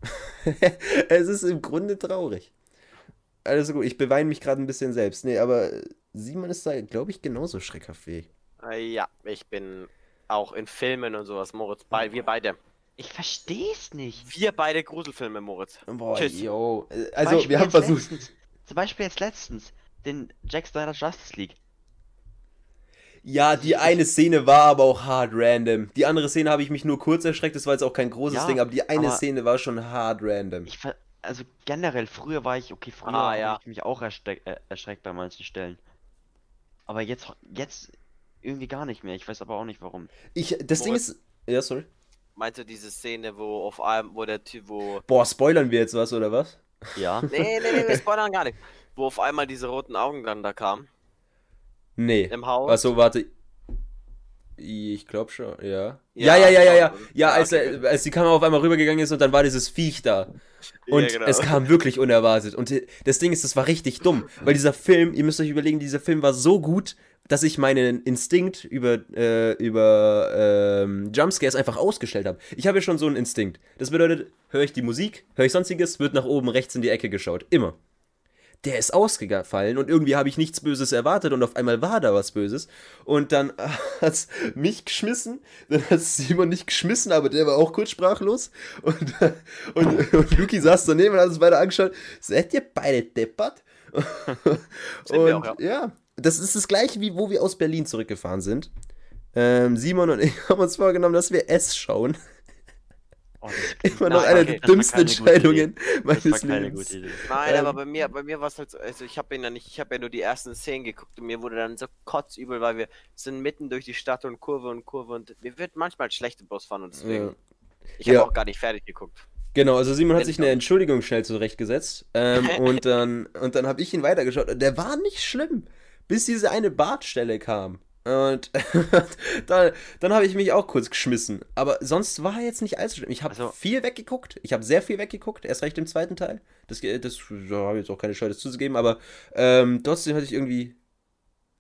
es ist im Grunde traurig. Also gut, ich beweine mich gerade ein bisschen selbst. Nee, aber Simon ist da, glaube ich, genauso schreckhaft wie ich. Äh, Ja, ich bin auch in Filmen und sowas, Moritz. Bei, wir beide. Ich versteh's nicht. Wir beide Gruselfilme, Moritz. Boah, Tschüss. yo. Zum Also, Beispiel wir haben versucht. Letztens, zum Beispiel jetzt letztens den Jack Snyder Justice League. Ja, die eine Szene war aber auch hart random. Die andere Szene habe ich mich nur kurz erschreckt, das war jetzt auch kein großes Ja, Ding, aber die eine aber- Szene war schon hart random. Ich ver also generell, früher war ich, okay, früher Ah, habe ja. ich mich auch erschreck äh, erschreckt bei manchen Stellen. Aber jetzt, jetzt irgendwie gar nicht mehr. Ich weiß aber auch nicht warum. Ich, das Ding Moritz. ist. Ja, sorry. Meinst du diese Szene, wo auf einem, wo der Typ, wo. Boah, spoilern wir jetzt was, oder was? Ja. Nee, nee, nee, wir spoilern gar nicht. Wo auf einmal diese roten Augen dann da kamen. Nee. Im Haus. Achso, warte. Ich glaube schon, ja. Ja, Ja, ja, ja, ja, ja. ja, Ja, als, okay. er- als die Kamera auf einmal rübergegangen ist und dann war dieses Viech da. Und Ja, genau. es kam wirklich unerwartet. Und das Ding ist, das war richtig dumm. Weil dieser Film, ihr müsst euch überlegen, dieser Film war so gut, dass ich meinen Instinkt über, äh, über ähm, Jumpscares einfach ausgestellt habe. Ich habe ja schon so einen Instinkt. Das bedeutet, höre ich die Musik, höre ich sonstiges, wird nach oben rechts in die Ecke geschaut. Immer der ist ausgefallen und irgendwie habe ich nichts Böses erwartet und auf einmal war da was Böses. Und dann hat's mich geschmissen, dann hat Simon nicht geschmissen, aber der war auch kurz sprachlos. Und, und, und Luki saß daneben und hat uns beide angeschaut. Seid ihr beide deppert? Und auch, ja. das ist das gleiche, wie wo wir aus Berlin zurückgefahren sind. Ähm, Simon und ich haben uns vorgenommen, dass wir S schauen. Oh, das Immer noch Nein, eine okay, der das dümmsten Entscheidungen Das meines war keine Lebens. gute Idee. Nein, Ähm, aber bei mir, bei mir war es halt so, also ich habe ihn ja nicht, ich habe ja nur die ersten Szenen geguckt und mir wurde dann so kotzübel, weil wir sind mitten durch die Stadt und Kurve und Kurve und mir wird manchmal schlecht im Bus fahren und deswegen. Ja. Ich habe Ja. auch gar nicht fertig geguckt. Genau, also Simon hat sich ich eine. Entschuldigung schnell zurechtgesetzt. Ähm, und dann, und dann habe ich ihn weitergeschaut. Und der war nicht schlimm, bis diese eine Bartstelle kam. Und dann, dann habe ich mich auch kurz geschmissen. Aber sonst war er jetzt nicht allzu schlimm. Ich habe Also- viel weggeguckt. Ich habe sehr viel weggeguckt. Erst recht im zweiten Teil. Das, das da habe ich jetzt auch keine Scheu, das zuzugeben. Aber ähm, trotzdem hatte ich irgendwie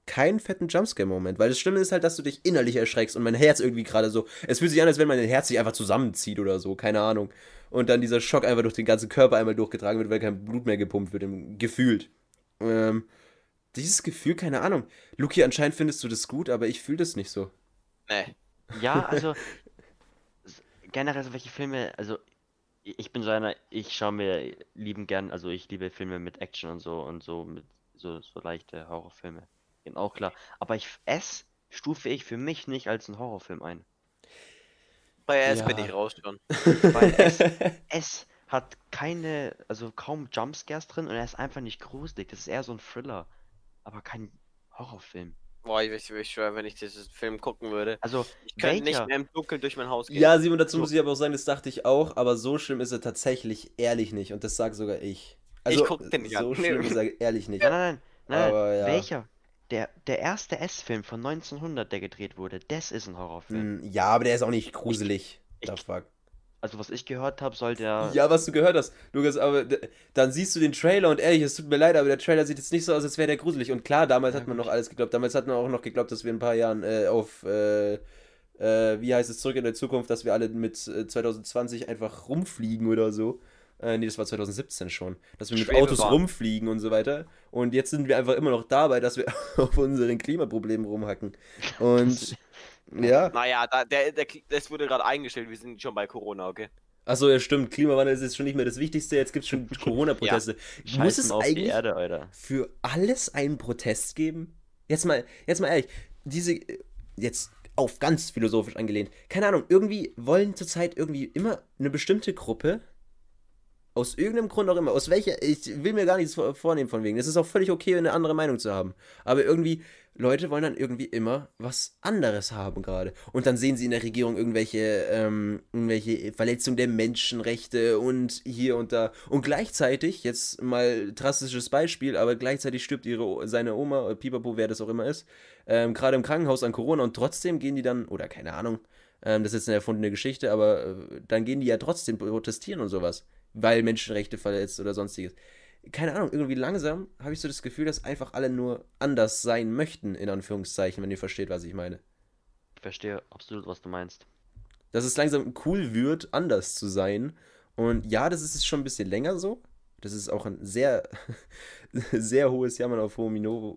keinen fetten Jumpscare-Moment. Weil das Schlimme ist halt, dass du dich innerlich erschreckst und mein Herz irgendwie gerade so. Es fühlt sich an, als wenn mein Herz sich einfach zusammenzieht oder so. Keine Ahnung. Und dann dieser Schock einfach durch den ganzen Körper einmal durchgetragen wird, weil kein Blut mehr gepumpt wird. im- Gefühlt. Ähm, dieses Gefühl, keine Ahnung. Luki, anscheinend findest du das gut, aber ich fühle das nicht so. Nee. Ja, also generell so welche Filme, also ich bin so einer, ich schaue mir lieben gern, also ich liebe Filme mit Action und so und so mit so, so leichte Horrorfilme. Eben auch klar. Aber ich S stufe ich für mich nicht als einen Horrorfilm ein. Bei S Ja. bin ich raus schon. Weil S, S hat keine, also kaum Jumpscares drin und er ist einfach nicht gruselig. Das ist eher so ein Thriller, aber kein Horrorfilm. Boah, ich, ich, ich schwöre, wenn ich diesen Film gucken würde. Also, Ich könnte welcher? nicht mehr im Dunkeln durch mein Haus gehen. Ja, Simon, dazu So. muss ich aber auch sagen, das dachte ich auch, aber so schlimm ist er tatsächlich ehrlich nicht und das sage sogar ich. Also, guck den nicht so an. schlimm ist er ehrlich nicht. Nein, nein, nein, nein, Aber ja. welcher? Der, der erste S-Film von 1900, der gedreht wurde, das ist ein Horrorfilm. Hm, Ja, aber der ist auch nicht gruselig. ich- The fuck. Also, was ich gehört habe, soll der. Ja, was du gehört hast, Lukas, aber dann siehst du den Trailer und ehrlich, es tut mir leid, aber der Trailer sieht jetzt nicht so aus, als wäre der gruselig. Und klar, damals Ja, hat man gut. noch alles geglaubt. Damals hat man auch noch geglaubt, dass wir in ein paar Jahren äh, auf, äh, äh, wie heißt es, zurück in der Zukunft, dass wir alle mit äh, 2020 einfach rumfliegen oder so. Äh, nee, das war 2017 schon. Dass wir mit Schwebebahn. Autos rumfliegen und so weiter. Und jetzt sind wir einfach immer noch dabei, dass wir auf unseren Klimaproblemen rumhacken. Und ja. Naja, da, der, der, das wurde gerade eingestellt, wir sind schon bei Corona, okay? Achso, ja, stimmt. Klimawandel ist jetzt schon nicht mehr das Wichtigste. Jetzt gibt es schon Corona-Proteste. Muss Scheißen es auf die eigentlich Erde, für alles einen Protest geben? Jetzt mal, jetzt mal ehrlich, diese, jetzt auf ganz philosophisch angelehnt, keine Ahnung, irgendwie wollen zurzeit irgendwie immer eine bestimmte Gruppe Aus irgendeinem Grund auch immer. Aus welcher. Ich will mir gar nichts vornehmen von wegen. Es ist auch völlig okay, eine andere Meinung zu haben. Aber irgendwie, Leute wollen dann irgendwie immer was anderes haben gerade. Und dann sehen sie in der Regierung irgendwelche, ähm, irgendwelche Verletzungen der Menschenrechte und hier und da. Und gleichzeitig, jetzt mal drastisches Beispiel, aber gleichzeitig stirbt ihre, seine Oma, Pipapo, wer das auch immer ist, ähm, gerade im Krankenhaus an Corona und trotzdem gehen die dann, oder keine Ahnung, ähm, das ist jetzt eine erfundene Geschichte, aber äh, dann gehen die ja trotzdem protestieren und sowas weil Menschenrechte verletzt oder sonstiges. Keine Ahnung, irgendwie langsam habe ich so das Gefühl, dass einfach alle nur anders sein möchten, in Anführungszeichen, wenn ihr versteht, was ich meine. Ich verstehe absolut, was du meinst. Dass es langsam cool wird, anders zu sein. Und ja, das ist schon ein bisschen länger so. Das ist auch ein sehr, sehr hohes Jammern auf hohem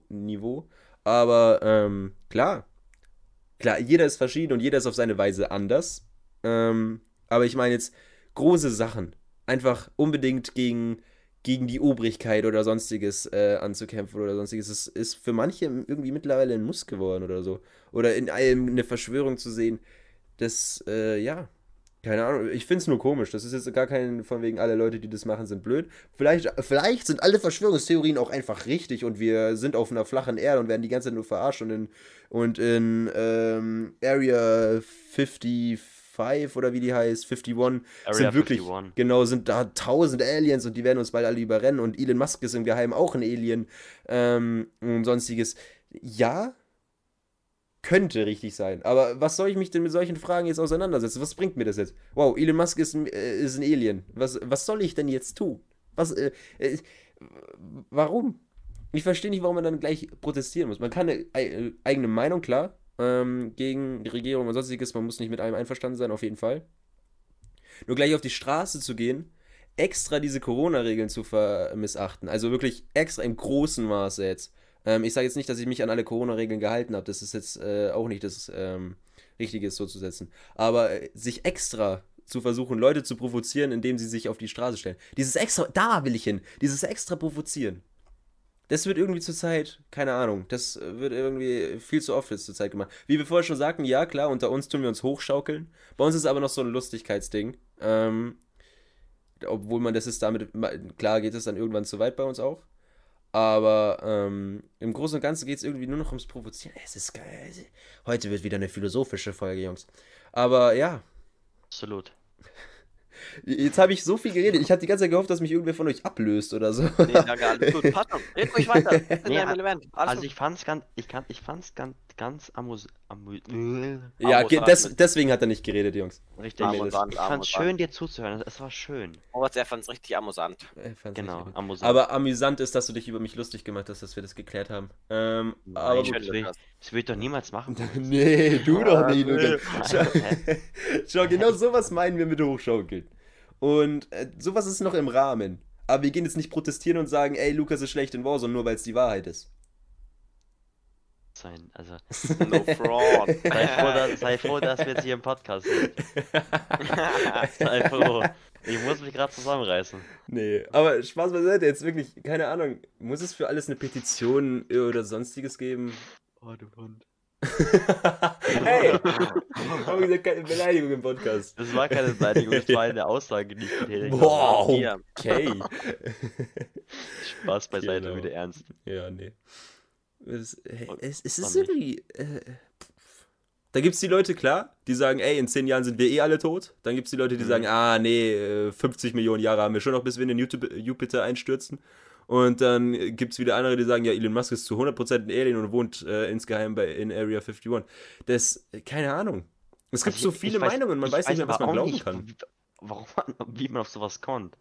Niveau. Aber ähm, klar, klar, jeder ist verschieden und jeder ist auf seine Weise anders. Ähm, aber ich meine jetzt große Sachen einfach unbedingt gegen, gegen die Obrigkeit oder sonstiges äh, anzukämpfen oder sonstiges. Es ist für manche irgendwie mittlerweile ein Muss geworden oder so. Oder in allem eine Verschwörung zu sehen. Das, äh, ja, keine Ahnung, ich finde es nur komisch. Das ist jetzt gar kein von wegen, alle Leute, die das machen, sind blöd. Vielleicht, vielleicht sind alle Verschwörungstheorien auch einfach richtig und wir sind auf einer flachen Erde und werden die ganze Zeit nur verarscht und in, und in ähm, Area 50 5 oder wie die heißt, 51, Area sind wirklich, 51. genau, sind da tausend Aliens und die werden uns bald alle überrennen und Elon Musk ist im Geheimen auch ein Alien ähm, und sonstiges. Ja, könnte richtig sein. Aber was soll ich mich denn mit solchen Fragen jetzt auseinandersetzen? Was bringt mir das jetzt? Wow, Elon Musk ist, äh, ist ein Alien. Was, was soll ich denn jetzt tun? Was, äh, äh, warum? Ich verstehe nicht, warum man dann gleich protestieren muss. Man kann eine äh, eigene Meinung, klar, ähm, gegen die Regierung und sonstiges. Man muss nicht mit allem einverstanden sein, auf jeden Fall. Nur gleich auf die Straße zu gehen, extra diese Corona-Regeln zu missachten, also wirklich extra im großen Maße jetzt. Ähm, ich sage jetzt nicht, dass ich mich an alle Corona-Regeln gehalten habe, das ist jetzt äh, auch nicht das ähm, Richtige, so zu setzen. Aber äh, sich extra zu versuchen, Leute zu provozieren, indem sie sich auf die Straße stellen. Dieses extra, da will ich hin, dieses extra provozieren. Das wird irgendwie zur Zeit, keine Ahnung, das wird irgendwie viel zu oft jetzt zur Zeit gemacht. Wie wir vorher schon sagten, ja klar, unter uns tun wir uns hochschaukeln. Bei uns ist aber noch so ein Lustigkeitsding. Ähm, obwohl man das ist damit, klar geht es dann irgendwann zu weit bei uns auch. Aber ähm, im Großen und Ganzen geht es irgendwie nur noch ums Provozieren. Es ist geil. Heute wird wieder eine philosophische Folge, Jungs. Aber ja. Absolut. Jetzt habe ich so viel geredet. Ich hatte die ganze Zeit gehofft, dass mich irgendwer von euch ablöst oder so. Nee, danke, alles gut. Passt schon. Red ruhig weiter. Nee, also ich fand's ganz, ich kann, ich fand's ganz, ganz amus, amus Ja, des, deswegen hat er nicht geredet, Jungs. Richtig. Amüsant, ich fand's schön, dir zuzuhören. Es war schön. Oh, er fand's richtig amüsant. Genau, richtig amüsant. Aber amüsant ist, dass du dich über mich lustig gemacht hast, dass wir das geklärt haben. Ähm, aber gut. Das, will, das will ich doch niemals machen. nee, du doch nicht. Schau, Schau, genau sowas meinen wir mit Hochschaukeln. Und äh, sowas ist noch im Rahmen. Aber wir gehen jetzt nicht protestieren und sagen, ey, Lukas ist schlecht in Warzone, nur weil es die Wahrheit ist. Sein, also. No fraud. Sei froh, dass, sei froh, dass wir jetzt hier im Podcast sind. sei froh. Ich muss mich gerade zusammenreißen. Nee, aber Spaß beiseite, jetzt wirklich, keine Ahnung, muss es für alles eine Petition oder sonstiges geben? Oh, du Hund hey! Haben gesagt, keine Beleidigung im Podcast. Das war keine Beleidigung, das war eine Aussage, die ich getätigt habe. Wow, okay. Spaß beiseite, genau. wieder ernst. Ja, nee. Es, hey, es, es ist irgendwie. Äh, da gibt es die Leute, klar, die sagen, ey, in 10 Jahren sind wir eh alle tot. Dann gibt es die Leute, die mhm. sagen, ah, nee, 50 äh, Millionen Jahre haben wir schon noch, bis wir in den Jupiter einstürzen. Und dann gibt es wieder andere, die sagen, ja, Elon Musk ist zu 100% ein Alien und wohnt äh, insgeheim bei, in Area 51. Das, keine Ahnung. Es gibt also so viele weiß, Meinungen, man weiß nicht mehr, was man glauben nicht, kann. Warum wie man auf sowas kommt.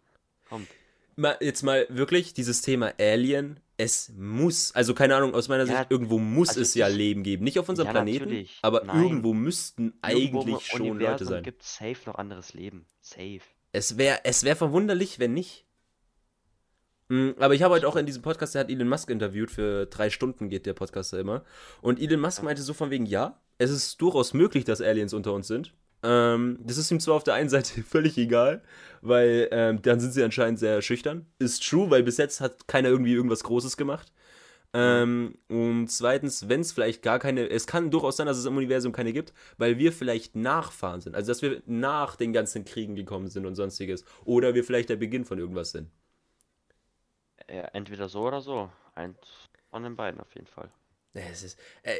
kommt. Mal, jetzt mal wirklich, dieses Thema Alien, es muss, also keine Ahnung, aus meiner Sicht, ja, irgendwo muss also es ja Leben geben. Nicht auf unserem ja, Planeten, natürlich. aber Nein. irgendwo müssten irgendwo eigentlich schon Universum Leute sein. Es gibt safe noch anderes Leben. Safe. Es wäre es wär verwunderlich, wenn nicht. Mm, aber ich habe heute auch in diesem Podcast, der hat Elon Musk interviewt, für drei Stunden geht der Podcast ja immer. Und Elon Musk meinte so von wegen, ja, es ist durchaus möglich, dass Aliens unter uns sind. Ähm, das ist ihm zwar auf der einen Seite völlig egal, weil ähm, dann sind sie anscheinend sehr schüchtern. Ist true, weil bis jetzt hat keiner irgendwie irgendwas Großes gemacht. Ähm, und zweitens, wenn es vielleicht gar keine, es kann durchaus sein, dass es im Universum keine gibt, weil wir vielleicht Nachfahren sind. Also, dass wir nach den ganzen Kriegen gekommen sind und sonstiges. Oder wir vielleicht der Beginn von irgendwas sind. Ja, entweder so oder so. Eins von den beiden auf jeden Fall. Es ist, äh,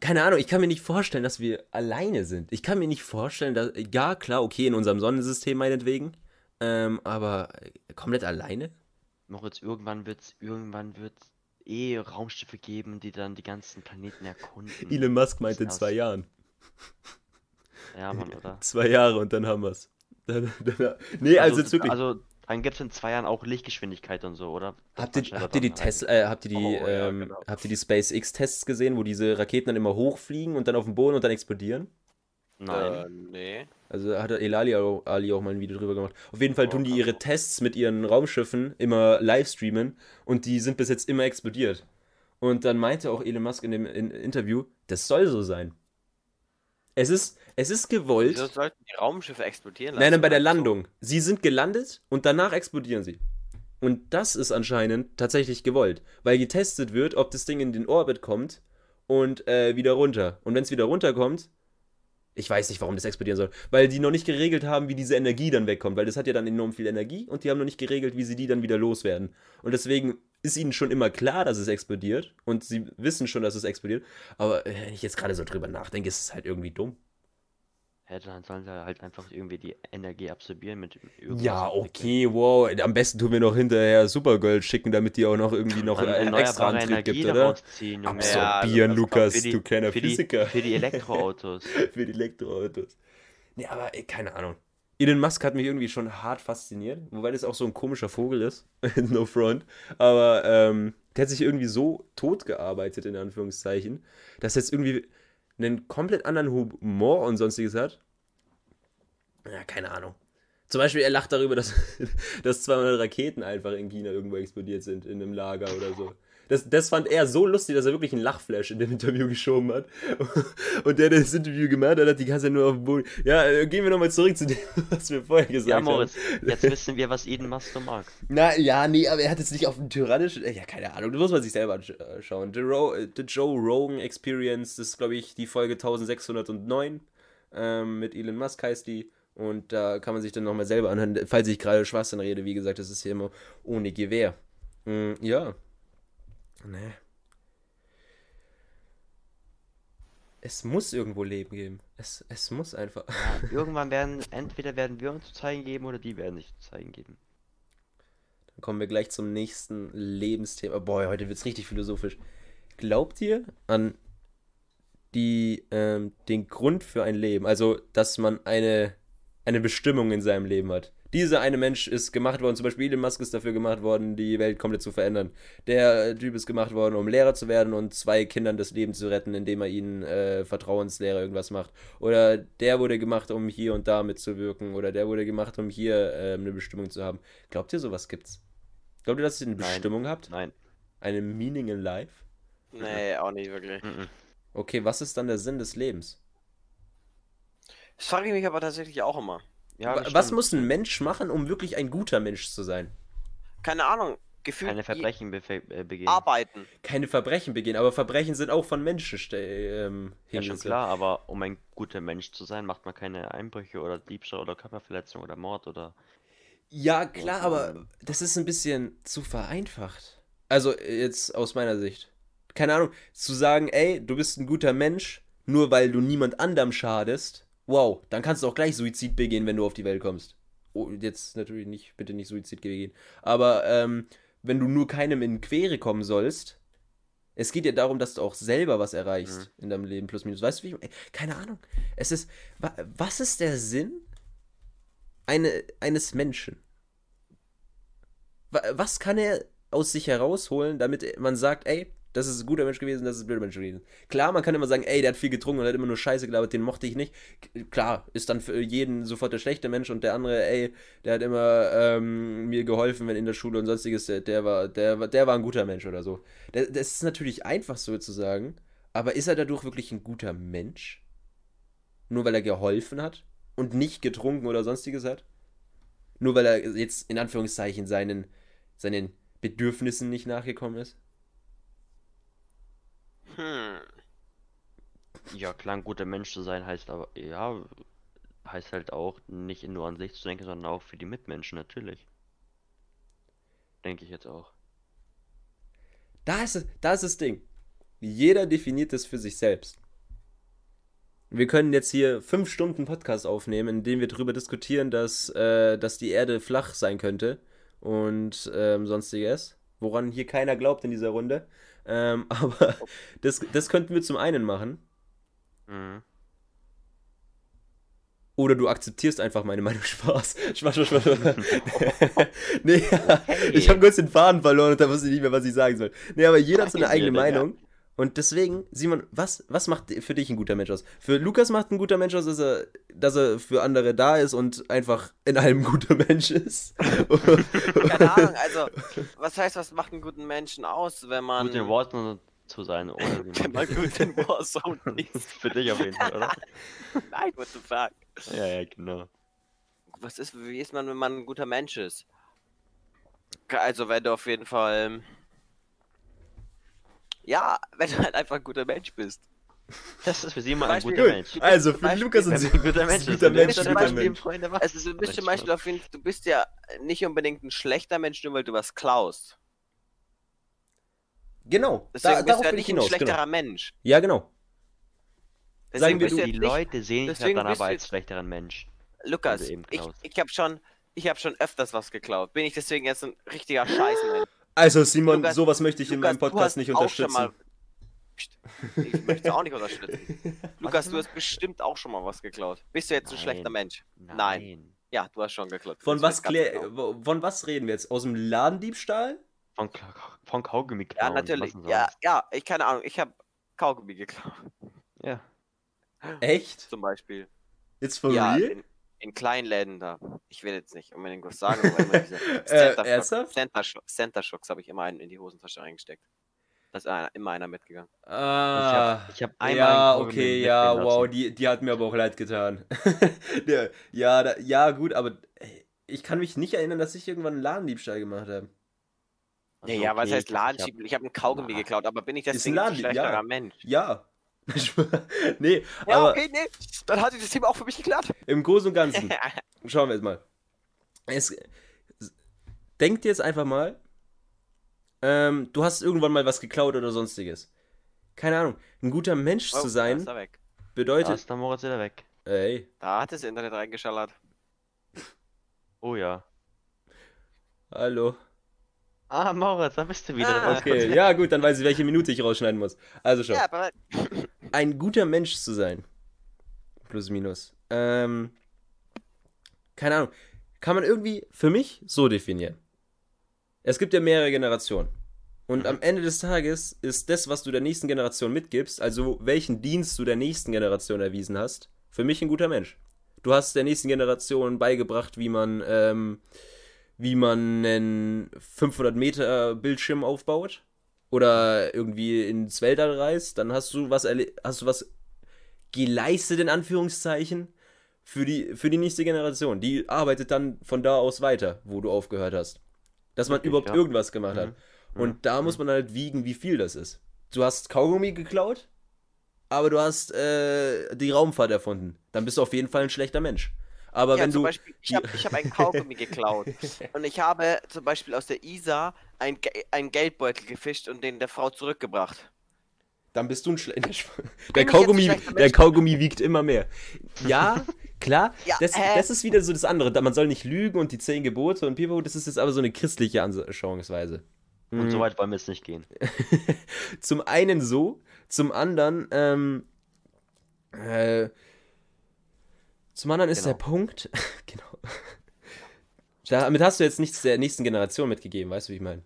keine Ahnung, ich kann mir nicht vorstellen, dass wir alleine sind. Ich kann mir nicht vorstellen, dass, ja, klar, okay, in unserem Sonnensystem meinetwegen, ähm, aber komplett alleine? Moritz, irgendwann wird's, irgendwann wird's eh Raumschiffe geben, die dann die ganzen Planeten erkunden. Elon Musk meinte in zwei Jahren. Ja, Mann, oder? Zwei Jahre und dann haben wir's. Dann, dann, nee, also, jetzt wirklich. Also, dann gibt's in zwei Jahren auch Lichtgeschwindigkeit und so, oder? Habt ihr, habt ihr die dran Tesla, äh, habt ihr die, Oh, ja, ähm, genau. habt ihr die SpaceX-Tests gesehen, wo diese Raketen dann immer hochfliegen und dann auf den Boden und dann explodieren? Nein. Äh, nee. Also hat Elali auch, Ali auch mal ein Video drüber gemacht. Auf jeden Fall Oh, tun die ihre Tests mit ihren Raumschiffen immer live streamen und die sind bis jetzt immer explodiert. Und dann meinte auch Elon Musk in dem in Interview, das soll so sein. Es ist, es ist gewollt. Wieso sollten die Raumschiffe explodieren Nein, nein, bei der. Landung. Sie sind gelandet und danach explodieren sie. Und das ist anscheinend tatsächlich gewollt, weil getestet wird, ob das Ding in den Orbit kommt und äh, wieder runter. Und wenn es wieder runterkommt, ich weiß nicht, warum das explodieren soll, weil die noch nicht geregelt haben, wie diese Energie dann wegkommt, weil das hat ja dann enorm viel Energie und die haben noch nicht geregelt, wie sie die dann wieder loswerden. Und deswegen ist ihnen schon immer klar, dass es explodiert und sie wissen schon, dass es explodiert. Aber äh, wenn ich jetzt gerade so drüber nachdenke, ist es halt irgendwie dumm. Ja, dann sollen sie halt einfach irgendwie die Energie absorbieren mit irgendwas. Ja, okay, wow. Am besten tun wir noch hinterher Supergirl schicken, damit die auch noch irgendwie noch einen extra Antrieb Energie gibt, oder? ziehen, Ja, Absorbieren, also das Lukas, die- du kleiner für die, Physiker. Für die Elektroautos. Für die Elektroautos. Nee, aber ey, keine Ahnung. Elon Musk hat mich irgendwie schon hart fasziniert, wobei das auch so ein komischer Vogel ist. no front. Aber ähm, der hat sich irgendwie so tot gearbeitet, in Anführungszeichen, dass er jetzt irgendwie einen komplett anderen Humor und sonstiges hat. Ja, keine Ahnung. Zum Beispiel, er lacht darüber, dass, dass 200 Raketen einfach in China irgendwo explodiert sind, in einem Lager oder so. Das, das fand er so lustig, dass er wirklich einen Lachflash in dem Interview geschoben hat. Und der, der das Interview gemacht hat, hat die ganze Zeit nur auf dem Boden. Ja, äh, gehen wir nochmal zurück zu dem, was wir vorher gesagt Ja, haben. Moritz, jetzt wissen wir, was Elon Musk so mag. Na, ja, nee, aber er hat jetzt nicht auf dem tyrannischen. Ja, keine Ahnung, du musst mal sich selber anschauen. The, Ro äh, The Joe Rogan Experience, das ist, glaube ich, die Folge 1609. Ähm, mit Elon Musk heißt die. Und da kann man sich dann nochmal selber anhören, falls ich gerade Schwachsinn rede. Wie gesagt, das ist hier immer ohne Gewehr. Mm, ja. Nee. Es muss irgendwo Leben geben. Es, es muss einfach. Ja, irgendwann werden, entweder werden wir uns zu zeigen geben oder die werden sich zu zeigen geben. Dann kommen wir gleich zum nächsten Lebensthema. Boah, heute wird es richtig philosophisch. Glaubt ihr an die, ähm, den Grund für ein Leben? Also, dass man eine, eine Bestimmung in seinem Leben hat. Dieser eine Mensch ist gemacht worden, zum Beispiel Elon Musk ist dafür gemacht worden, die Welt komplett zu verändern. Der Typ ist gemacht worden, um Lehrer zu werden und zwei Kindern das Leben zu retten, indem er ihnen äh, Vertrauenslehrer irgendwas macht. Oder der wurde gemacht, um hier und da mitzuwirken. Oder der wurde gemacht, um hier ähm, eine Bestimmung zu haben. Glaubt ihr, sowas gibt's? Glaubt ihr, dass ihr eine Nein. Bestimmung habt? Nein. Eine Meaning in life? Nee, auch nicht wirklich. Okay, was ist dann der Sinn des Lebens? Das frage ich mich aber tatsächlich auch immer. Ja, was stimmt. muss ein Mensch machen, um wirklich ein guter Mensch zu sein? Keine Ahnung. Gefühlt keine Verbrechen befe- äh, begehen? arbeiten. Keine Verbrechen begehen, aber Verbrechen sind auch von Menschen ähm, Ja, schon klar, aber um ein guter Mensch zu sein, macht man keine Einbrüche oder Diebstahl oder Körperverletzung oder Mord oder. Ja, klar, aber das ist ein bisschen zu vereinfacht. Also jetzt aus meiner Sicht. Keine Ahnung, zu sagen, ey, du bist ein guter Mensch, nur weil du niemand anderem schadest, wow, dann kannst du auch gleich Suizid begehen, wenn du auf die Welt kommst. Oh, jetzt natürlich nicht, bitte nicht Suizid begehen. Aber ähm, wenn du nur keinem in Quere kommen sollst, es geht ja darum, dass du auch selber was erreichst in deinem Leben, plus minus. Weißt du, wie ich, keine Ahnung. Es ist, wa, was ist der Sinn eine, eines Menschen? Wa- Was kann er aus sich herausholen, damit man sagt, ey, das ist ein guter Mensch gewesen, das ist ein blöder Mensch gewesen. Klar, man kann immer sagen, ey, der hat viel getrunken und hat immer nur Scheiße gelabert, den mochte ich nicht. Klar, ist dann für jeden sofort der schlechte Mensch und der andere, ey, der hat immer ähm, mir geholfen, wenn in der Schule und sonstiges, der, der, war, der, der war ein guter Mensch oder so. Das, das ist natürlich einfach so zu sagen, aber ist er dadurch wirklich ein guter Mensch? Nur weil er geholfen hat und nicht getrunken oder sonstiges hat? Nur weil er jetzt in Anführungszeichen seinen, seinen Bedürfnissen nicht nachgekommen ist? Hm. Ja, klar, ein guter Mensch zu sein heißt aber, ja, heißt halt auch nicht nur an sich zu denken, sondern auch für die Mitmenschen natürlich. Denke ich jetzt auch. Da ist, es- da ist das Ding. Jeder definiert es für sich selbst. Wir können jetzt hier fünf Stunden Podcast aufnehmen, in dem wir darüber diskutieren, dass, äh, dass die Erde flach sein könnte und ähm, sonstiges, woran hier keiner glaubt in dieser Runde. Ähm, aber das, das könnten wir zum einen machen. Mhm. Oder du akzeptierst einfach meine Meinung. Spaß. Spaß, Spaß, Spaß. Nee, ja, ich habe kurz den Faden verloren und da wusste ich nicht mehr, was ich sagen soll. Nee, aber jeder hat so eine Nein, eigene. Meinung. Und deswegen, Simon, was, was macht für dich ein guter Mensch aus? Für Lukas macht ein guter Mensch aus, dass er, dass er für andere da ist und einfach in allem ein guter Mensch ist. Keine Ahnung, also, was heißt, was macht einen guten Menschen aus, wenn man. Gut in Worten zu sein, oder wie wenn man gut in Warzone ist. Für dich auf jeden Fall, oder? Nein, what the fuck. Ja, ja, genau. Was ist, wie ist man, wenn man ein guter Mensch ist? Also, wenn du auf jeden Fall. Ja, wenn du halt einfach ein guter Mensch bist. Das ist für sie mal ein guter Mensch. Also, für Beispiel- Lukas und Simon ein guter Mensch ein guter Mensch, ein guter Mensch. Freunde? Es ist, du bist zum Mensch, Beispiel auf jeden du bist ja nicht unbedingt ein schlechter Mensch, nur weil du was klaust. Genau, Deswegen da, bist darauf du ja nicht ein hinaus. schlechterer Genau. Mensch. Ja, genau. Deswegen Sagen wir, du- Die Leute sehen dich deswegen dann aber du als schlechteren Mensch. Lukas, ich, ich habe schon, ich habe schon öfters was geklaut. Bin ich deswegen jetzt ein richtiger Scheißmensch? Also, Simon, Lukas- sowas möchte ich in Lukas, meinem du Podcast nicht mal- unterstützen. Psst, Ich möchte es auch nicht unterstützen. Lukas, du hast bestimmt auch schon mal was geklaut. Bist du jetzt ein Nein. schlechter Mensch? Nein. Ja, du hast schon geklaut. Von was, genau. von was reden wir jetzt? Aus dem Ladendiebstahl? Von, von Kaugummi Ja, klauen, natürlich. was denn Ja, ja, ich keine Ahnung. Ich habe Kaugummi geklaut, Ja. Echt? zum Beispiel. Jetzt for ja, real? In, in kleinen Läden da. Ich will jetzt nicht unbedingt was sagen, aber immer diese Äh, Center, ernsthaft? Center, Center Shocks habe ich immer einen in die Hosentasche reingesteckt. Da ist einer, immer einer mitgegangen. Ah, Ich hab einmal ja, okay, ja, wow, lassen. die, die hat mir aber auch leid getan. Ja, da, ja, gut, aber ey, ich kann mich nicht erinnern, dass ich irgendwann einen Ladendiebstahl gemacht habe. Also, ja, ja, was okay, heißt ich- ich hab- habe einen Kaugummi Na. geklaut, aber bin ich ein deswegen ein Ladendieb- schlechterer ja. Mensch? Ja. Nee, Ja, aber okay, nee. Dann hat sich das Thema auch für mich geklärt. im Großen und Ganzen, schauen wir jetzt mal. Es, denkt jetzt einfach mal, ähm, du hast irgendwann mal was geklaut oder sonstiges. Keine Ahnung, ein guter Mensch Oh, zu Da sein ist weg. Da bedeutet, ist der Moritz wieder weg. ey, Da hat das Internet reingeschallert. Oh ja. hallo. Ah, Moritz, da bist du wieder. Ah, Okay, ja gut, dann weiß ich, welche Minute ich rausschneiden muss. Also schon. Ja, aber ein guter Mensch zu sein. Plus, minus. Ähm, keine Ahnung. Kann man irgendwie für mich so definieren. Es gibt ja mehrere Generationen. Und am Ende des Tages ist das, was du der nächsten Generation mitgibst, also welchen Dienst du der nächsten Generation erwiesen hast, für mich ein guter Mensch. Du hast der nächsten Generation beigebracht, wie man, ähm, wie man einen 500 Meter Bildschirm aufbaut oder irgendwie ins Weltall reist, dann hast du was hast du was geleistet in Anführungszeichen für die für die nächste Generation. Die arbeitet dann von da aus weiter, wo du aufgehört hast. Dass man Richtig, überhaupt ja. irgendwas gemacht hat. Mhm. Und da muss man halt wiegen, wie viel das ist. Du hast Kaugummi geklaut, aber du hast äh, die Raumfahrt erfunden. Dann bist du auf jeden Fall ein schlechter Mensch. Aber ja, wenn zum du Beispiel, ich habe ich hab einen Kaugummi geklaut. Und ich habe zum Beispiel aus der Isar ein einen Geldbeutel gefischt und den der Frau zurückgebracht. Dann bist du ein schlechter Der ein Kaugummi, der? Kaugummi wiegt immer mehr. Ja, klar. Ja, das, hä? das ist wieder so das andere. Man soll nicht lügen und die zehn Gebote und Pipo, das ist jetzt aber so eine christliche Anschauungsweise. Und Mhm. so weit wollen wir jetzt nicht gehen. Zum einen so, zum anderen, ähm, äh, zum anderen ist Genau. der Punkt, genau. Damit hast du jetzt nichts der nächsten Generation mitgegeben, weißt du, wie ich meine?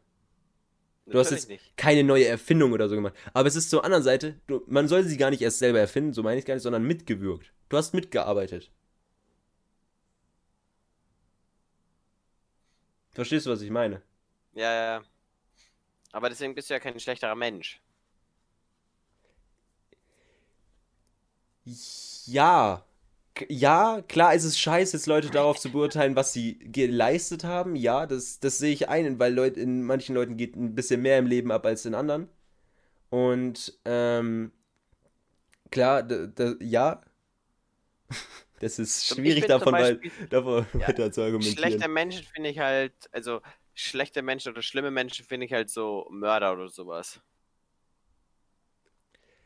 Du hast jetzt nicht. keine neue Erfindung oder so gemacht. Aber es ist zur anderen Seite, du, man soll sie gar nicht erst selber erfinden, so meine ich gar nicht, sondern mitgewirkt. Du hast mitgearbeitet. Verstehst du, was ich meine? Ja, ja. ja. Aber deswegen bist du ja kein schlechterer Mensch. Ja. Ja, klar ist es scheiße, jetzt Leute darauf zu beurteilen, was sie geleistet haben. Ja, das, das sehe ich ein, weil Leute, in manchen Leuten geht ein bisschen mehr im Leben ab als in anderen. Und ähm, klar, ja, das ist schwierig davon, Beispiel, weil, davon ja, weiter zu argumentieren. Schlechte Menschen finde ich halt, also schlechte Menschen oder schlimme Menschen finde ich halt so Mörder oder sowas.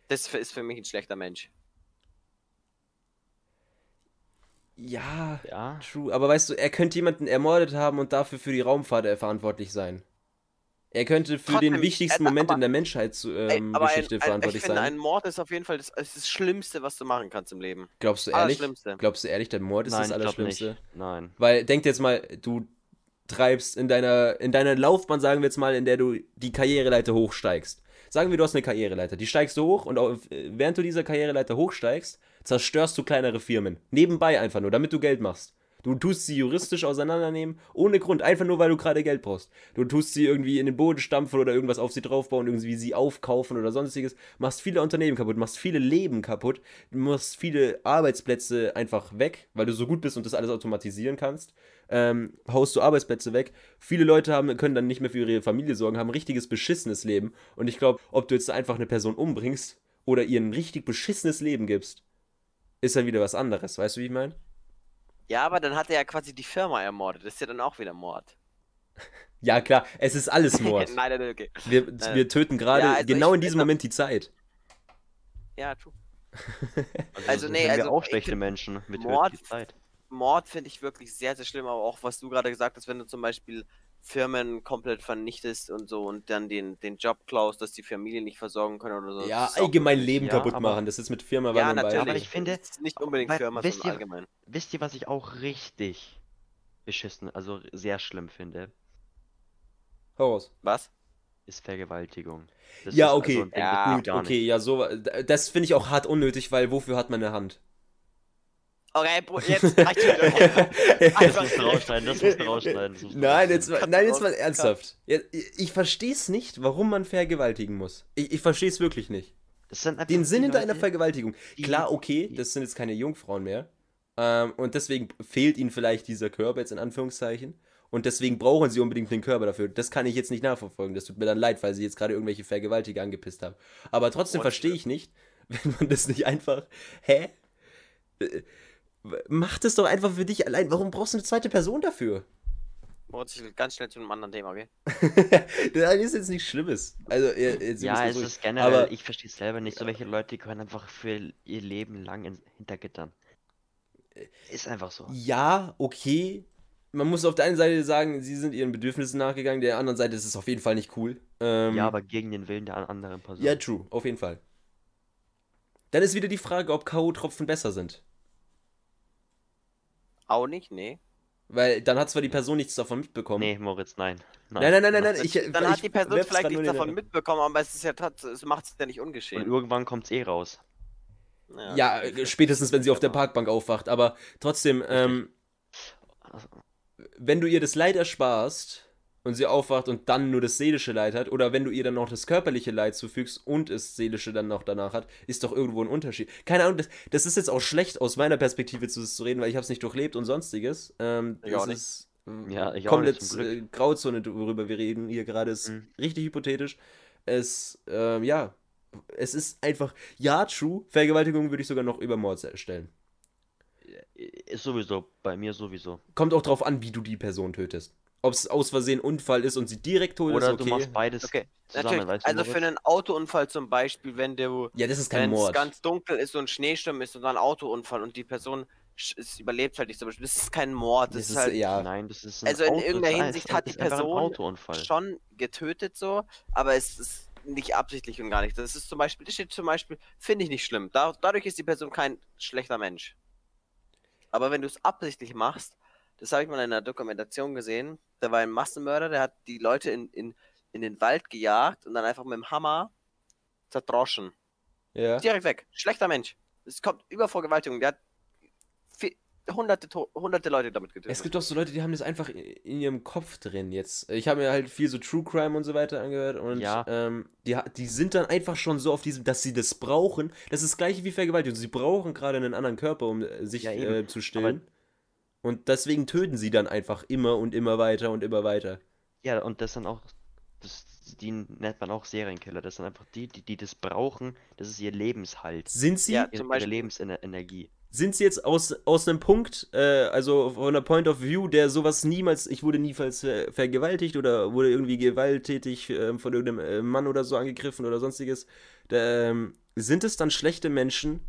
Das ist für mich ein schlechter Mensch. Ja, ja, true. Aber weißt du, er könnte jemanden ermordet haben und dafür für die Raumfahrt verantwortlich sein. Er könnte für Trotzdem, den wichtigsten äh, Moment aber, in der Menschheitsgeschichte ähm, ein, verantwortlich ein, sein. Ein Mord ist auf jeden Fall das, das, Schlimmste, was du machen kannst im Leben. Glaubst du ehrlich? Glaubst du ehrlich, der Mord ist Nein, das Allerschlimmste? Nein. Weil denk jetzt mal, du treibst in deiner in deiner Laufbahn, sagen wir jetzt mal, in der du die Karriereleiter hochsteigst. Sagen wir, du hast eine Karriereleiter, die steigst du hoch und während du diese Karriereleiter hochsteigst, zerstörst du kleinere Firmen. Nebenbei einfach nur, damit du Geld machst. Du tust sie juristisch auseinandernehmen, ohne Grund, einfach nur, weil du gerade Geld brauchst. Du tust sie irgendwie in den Boden stampfen oder irgendwas auf sie draufbauen, irgendwie sie aufkaufen oder sonstiges. Machst viele Unternehmen kaputt, machst viele Leben kaputt, machst viele Arbeitsplätze einfach weg, weil du so gut bist und das alles automatisieren kannst. Ähm, haust du Arbeitsplätze weg. Viele Leute haben, können dann nicht mehr für ihre Familie sorgen, haben ein richtiges beschissenes Leben. Und ich glaube, ob du jetzt einfach eine Person umbringst oder ihr ein richtig beschissenes Leben gibst, ist dann wieder was anderes. Weißt du, wie ich meine? Ja, aber dann hat er ja quasi die Firma ermordet. Das ist ja dann auch wieder Mord. Ja, klar, es ist alles Mord. nein, nein, okay. Wir, nein. wir töten gerade ja, also genau in diesem Moment die Zeit. Ja, true. also, also nee, also auch schlechte Menschen mit Mord, Mord finde ich wirklich sehr, sehr schlimm, aber auch was du gerade gesagt hast, wenn du zum Beispiel Firmen komplett vernichtest und so und dann den, den Job klaust, dass die Familie nicht versorgen können oder so. Ja, allgemein Leben ja, kaputt machen. Das ist mit Firma Ja, natürlich. Aber ich finde, nicht unbedingt weil, Firma, wisst sondern ihr, allgemein. Wisst ihr, was ich auch richtig beschissen, also sehr schlimm finde? Haus. Was? Ist Vergewaltigung. Das ja, okay. Also ja, gut, okay, ja, so. Das finde ich auch hart unnötig, weil wofür hat man eine Hand? Okay, jetzt reicht wieder. Das muss rausschneiden, das muss rausschneiden. nein, jetzt mal, nein, jetzt mal ernsthaft. Ich verstehe es nicht, warum man vergewaltigen muss. Ich, ich verstehe es wirklich nicht. Den Sinn hinter einer Vergewaltigung. Klar, okay, das sind jetzt keine Jungfrauen mehr. Ähm, und deswegen fehlt ihnen vielleicht dieser Körper jetzt in Anführungszeichen. Und deswegen brauchen sie unbedingt den Körper dafür. Das kann ich jetzt nicht nachverfolgen. Das tut mir dann leid, weil sie jetzt gerade irgendwelche Vergewaltiger angepisst haben. Aber trotzdem verstehe ich nicht, wenn man das nicht einfach. Hä? Mach das doch einfach für dich allein. Warum brauchst du eine zweite Person dafür? Moritz, ich ganz schnell zu einem anderen Thema, okay? das ist jetzt nichts Schlimmes. Also, jetzt ja, es ist generell, aber, ich verstehe es selber nicht. So welche Leute gehören einfach für ihr Leben lang in, hinter Gittern. Ist einfach so. Ja, okay. Man muss auf der einen Seite sagen, sie sind ihren Bedürfnissen nachgegangen, der anderen Seite ist es auf jeden Fall nicht cool. Ähm, ja, aber gegen den Willen der anderen Person. Ja, true, auf jeden Fall. Dann ist wieder die Frage, ob K.O.-Tropfen besser sind. Auch nicht, nee. Weil dann hat zwar die Person nichts davon mitbekommen. Nee, Moritz, nein. Nein, nein, nein, nein. nein. Ich, dann ich, hat die Person vielleicht nichts davon mitbekommen, aber es ist ja es macht es ja nicht ungeschehen. Und irgendwann kommt es eh raus. Ja, ja spätestens wenn sie auf der Parkbank aufwacht. Aber trotzdem, ähm, wenn du ihr das Leid ersparst, und sie aufwacht und dann nur das seelische Leid hat, oder wenn du ihr dann noch das körperliche Leid zufügst und das seelische dann noch danach hat, ist doch irgendwo ein Unterschied. Keine Ahnung, das, das ist jetzt auch schlecht aus meiner Perspektive zu, zu reden, weil ich habe es nicht durchlebt und sonstiges. Ähm, ich auch nicht. Ist, äh, ja, ich komplett auch nicht, äh, Grauzone, worüber wir reden hier gerade, ist mhm. richtig hypothetisch. Es, ähm, ja, es ist einfach, ja, true, Vergewaltigung würde ich sogar noch über Mord stellen. Ist sowieso, bei mir sowieso. Kommt auch drauf an, wie du die Person tötest ob es aus Versehen Unfall ist und sie direkt holt, Oder ist okay. du machst beides okay. zusammen. Weißt du, also für einen Autounfall zum Beispiel, wenn du ja, das ist kein Mord. ganz dunkel ist und Schneesturm ist und dann ein Autounfall und die Person es überlebt halt nicht zum Beispiel. Das ist kein Mord. Das, das ist, halt, ja. Nein, das ist Also in Auto, irgendeiner Hinsicht hat die Person schon getötet so, aber es ist nicht absichtlich und gar nicht. Das ist zum Beispiel, das steht zum Beispiel, finde ich nicht schlimm. Da, dadurch ist die Person kein schlechter Mensch. Aber wenn du es absichtlich machst, das habe ich mal in einer Dokumentation gesehen. Da war ein Massenmörder, der hat die Leute in, in, in den Wald gejagt und dann einfach mit dem Hammer zerdroschen. Ja. Direkt weg. Schlechter Mensch. Es kommt über Vergewaltigung. Der hat hunderte, hunderte Leute damit getötet. Es gibt auch so Leute, die haben das einfach in ihrem Kopf drin jetzt. Ich habe mir halt viel so True Crime und so weiter angehört und ja. ähm, die, die sind dann einfach schon so auf diesem, dass sie das brauchen. Das ist das gleiche wie Vergewaltigung. Sie brauchen gerade einen anderen Körper, um sich ja, äh, zu stillen. Aber und deswegen töten sie dann einfach immer und immer weiter und immer weiter. Ja, und das dann auch das, die nennt man auch Serienkiller. Das sind einfach die, die, die das brauchen. Das ist ihr Lebenshalt. Sind sie, Ja, Ihre, zum ihre Beispiel- Lebensenergie. sind sie jetzt aus, aus einem Punkt, äh, also von einer Point of View, der sowas niemals, ich wurde niemals äh, vergewaltigt oder wurde irgendwie gewalttätig äh, von irgendeinem äh, Mann oder so angegriffen oder sonstiges, da, ähm, sind es dann schlechte Menschen,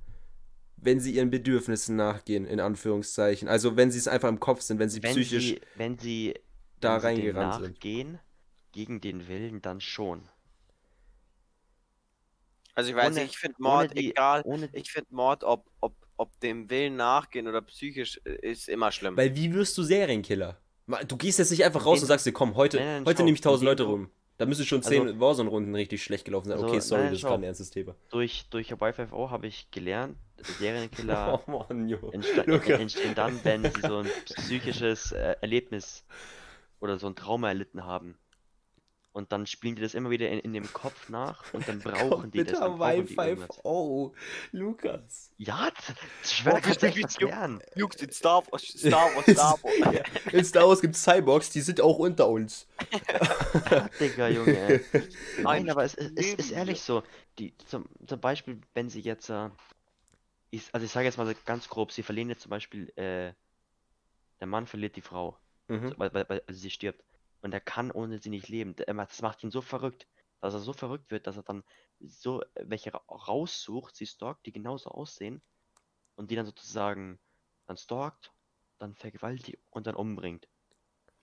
wenn sie ihren Bedürfnissen nachgehen, in Anführungszeichen? Also wenn sie es einfach im Kopf sind, wenn sie Wenn psychisch sie, wenn sie, da wenn sie reingerannt sind. nachgehen, gegen den Willen, dann schon. Also ich weiß Ohne- nicht, ich finde ohne Mord die- egal. Ohne, Ich finde Mord, ob, ob, ob dem Willen nachgehen oder psychisch, äh, ist immer schlimm. Weil wie wirst du Serienkiller? Du gehst jetzt nicht einfach raus Indem und sagst dir, komm, heute, Nein, nein, heute schau, nehme ich 1000 indem Leute du- rum. Da müssen schon Also- 10 Warzone-Runden richtig schlecht gelaufen sein. Also, Okay, sorry, nein, das ist schau. gerade ein ernstes Thema. durch, durch YFO habe ich gelernt, Serienkiller Oh Mann, entstehen dann, wenn sie so ein psychisches äh, Erlebnis oder so ein Trauma erlitten haben. Und dann spielen die das immer wieder in, in dem Kopf nach und dann brauchen die das. Dann brauchen die irgendwas. Oh, Lukas. Ja, das- das schwer, Oh, wie- was lernen. Jungs, in Star Wars, Star Wars, Star Wars. In Star Wars gibt es Cyborgs, die sind auch unter uns. Digga, Junge, ey. Nein, Ein aber es, es, es ist ehrlich so. Die, zum, zum Beispiel, wenn sie jetzt, äh, ich, also ich sage jetzt mal ganz grob, sie verlieren jetzt zum Beispiel, äh, der Mann verliert die Frau, Mhm. weil, weil, weil also sie stirbt. Und er kann ohne sie nicht leben. Das macht ihn so verrückt, dass er so verrückt wird, dass er dann so welche ra- raussucht, sie stalkt, die genauso aussehen und die dann sozusagen dann stalkt, dann vergewaltigt und dann umbringt.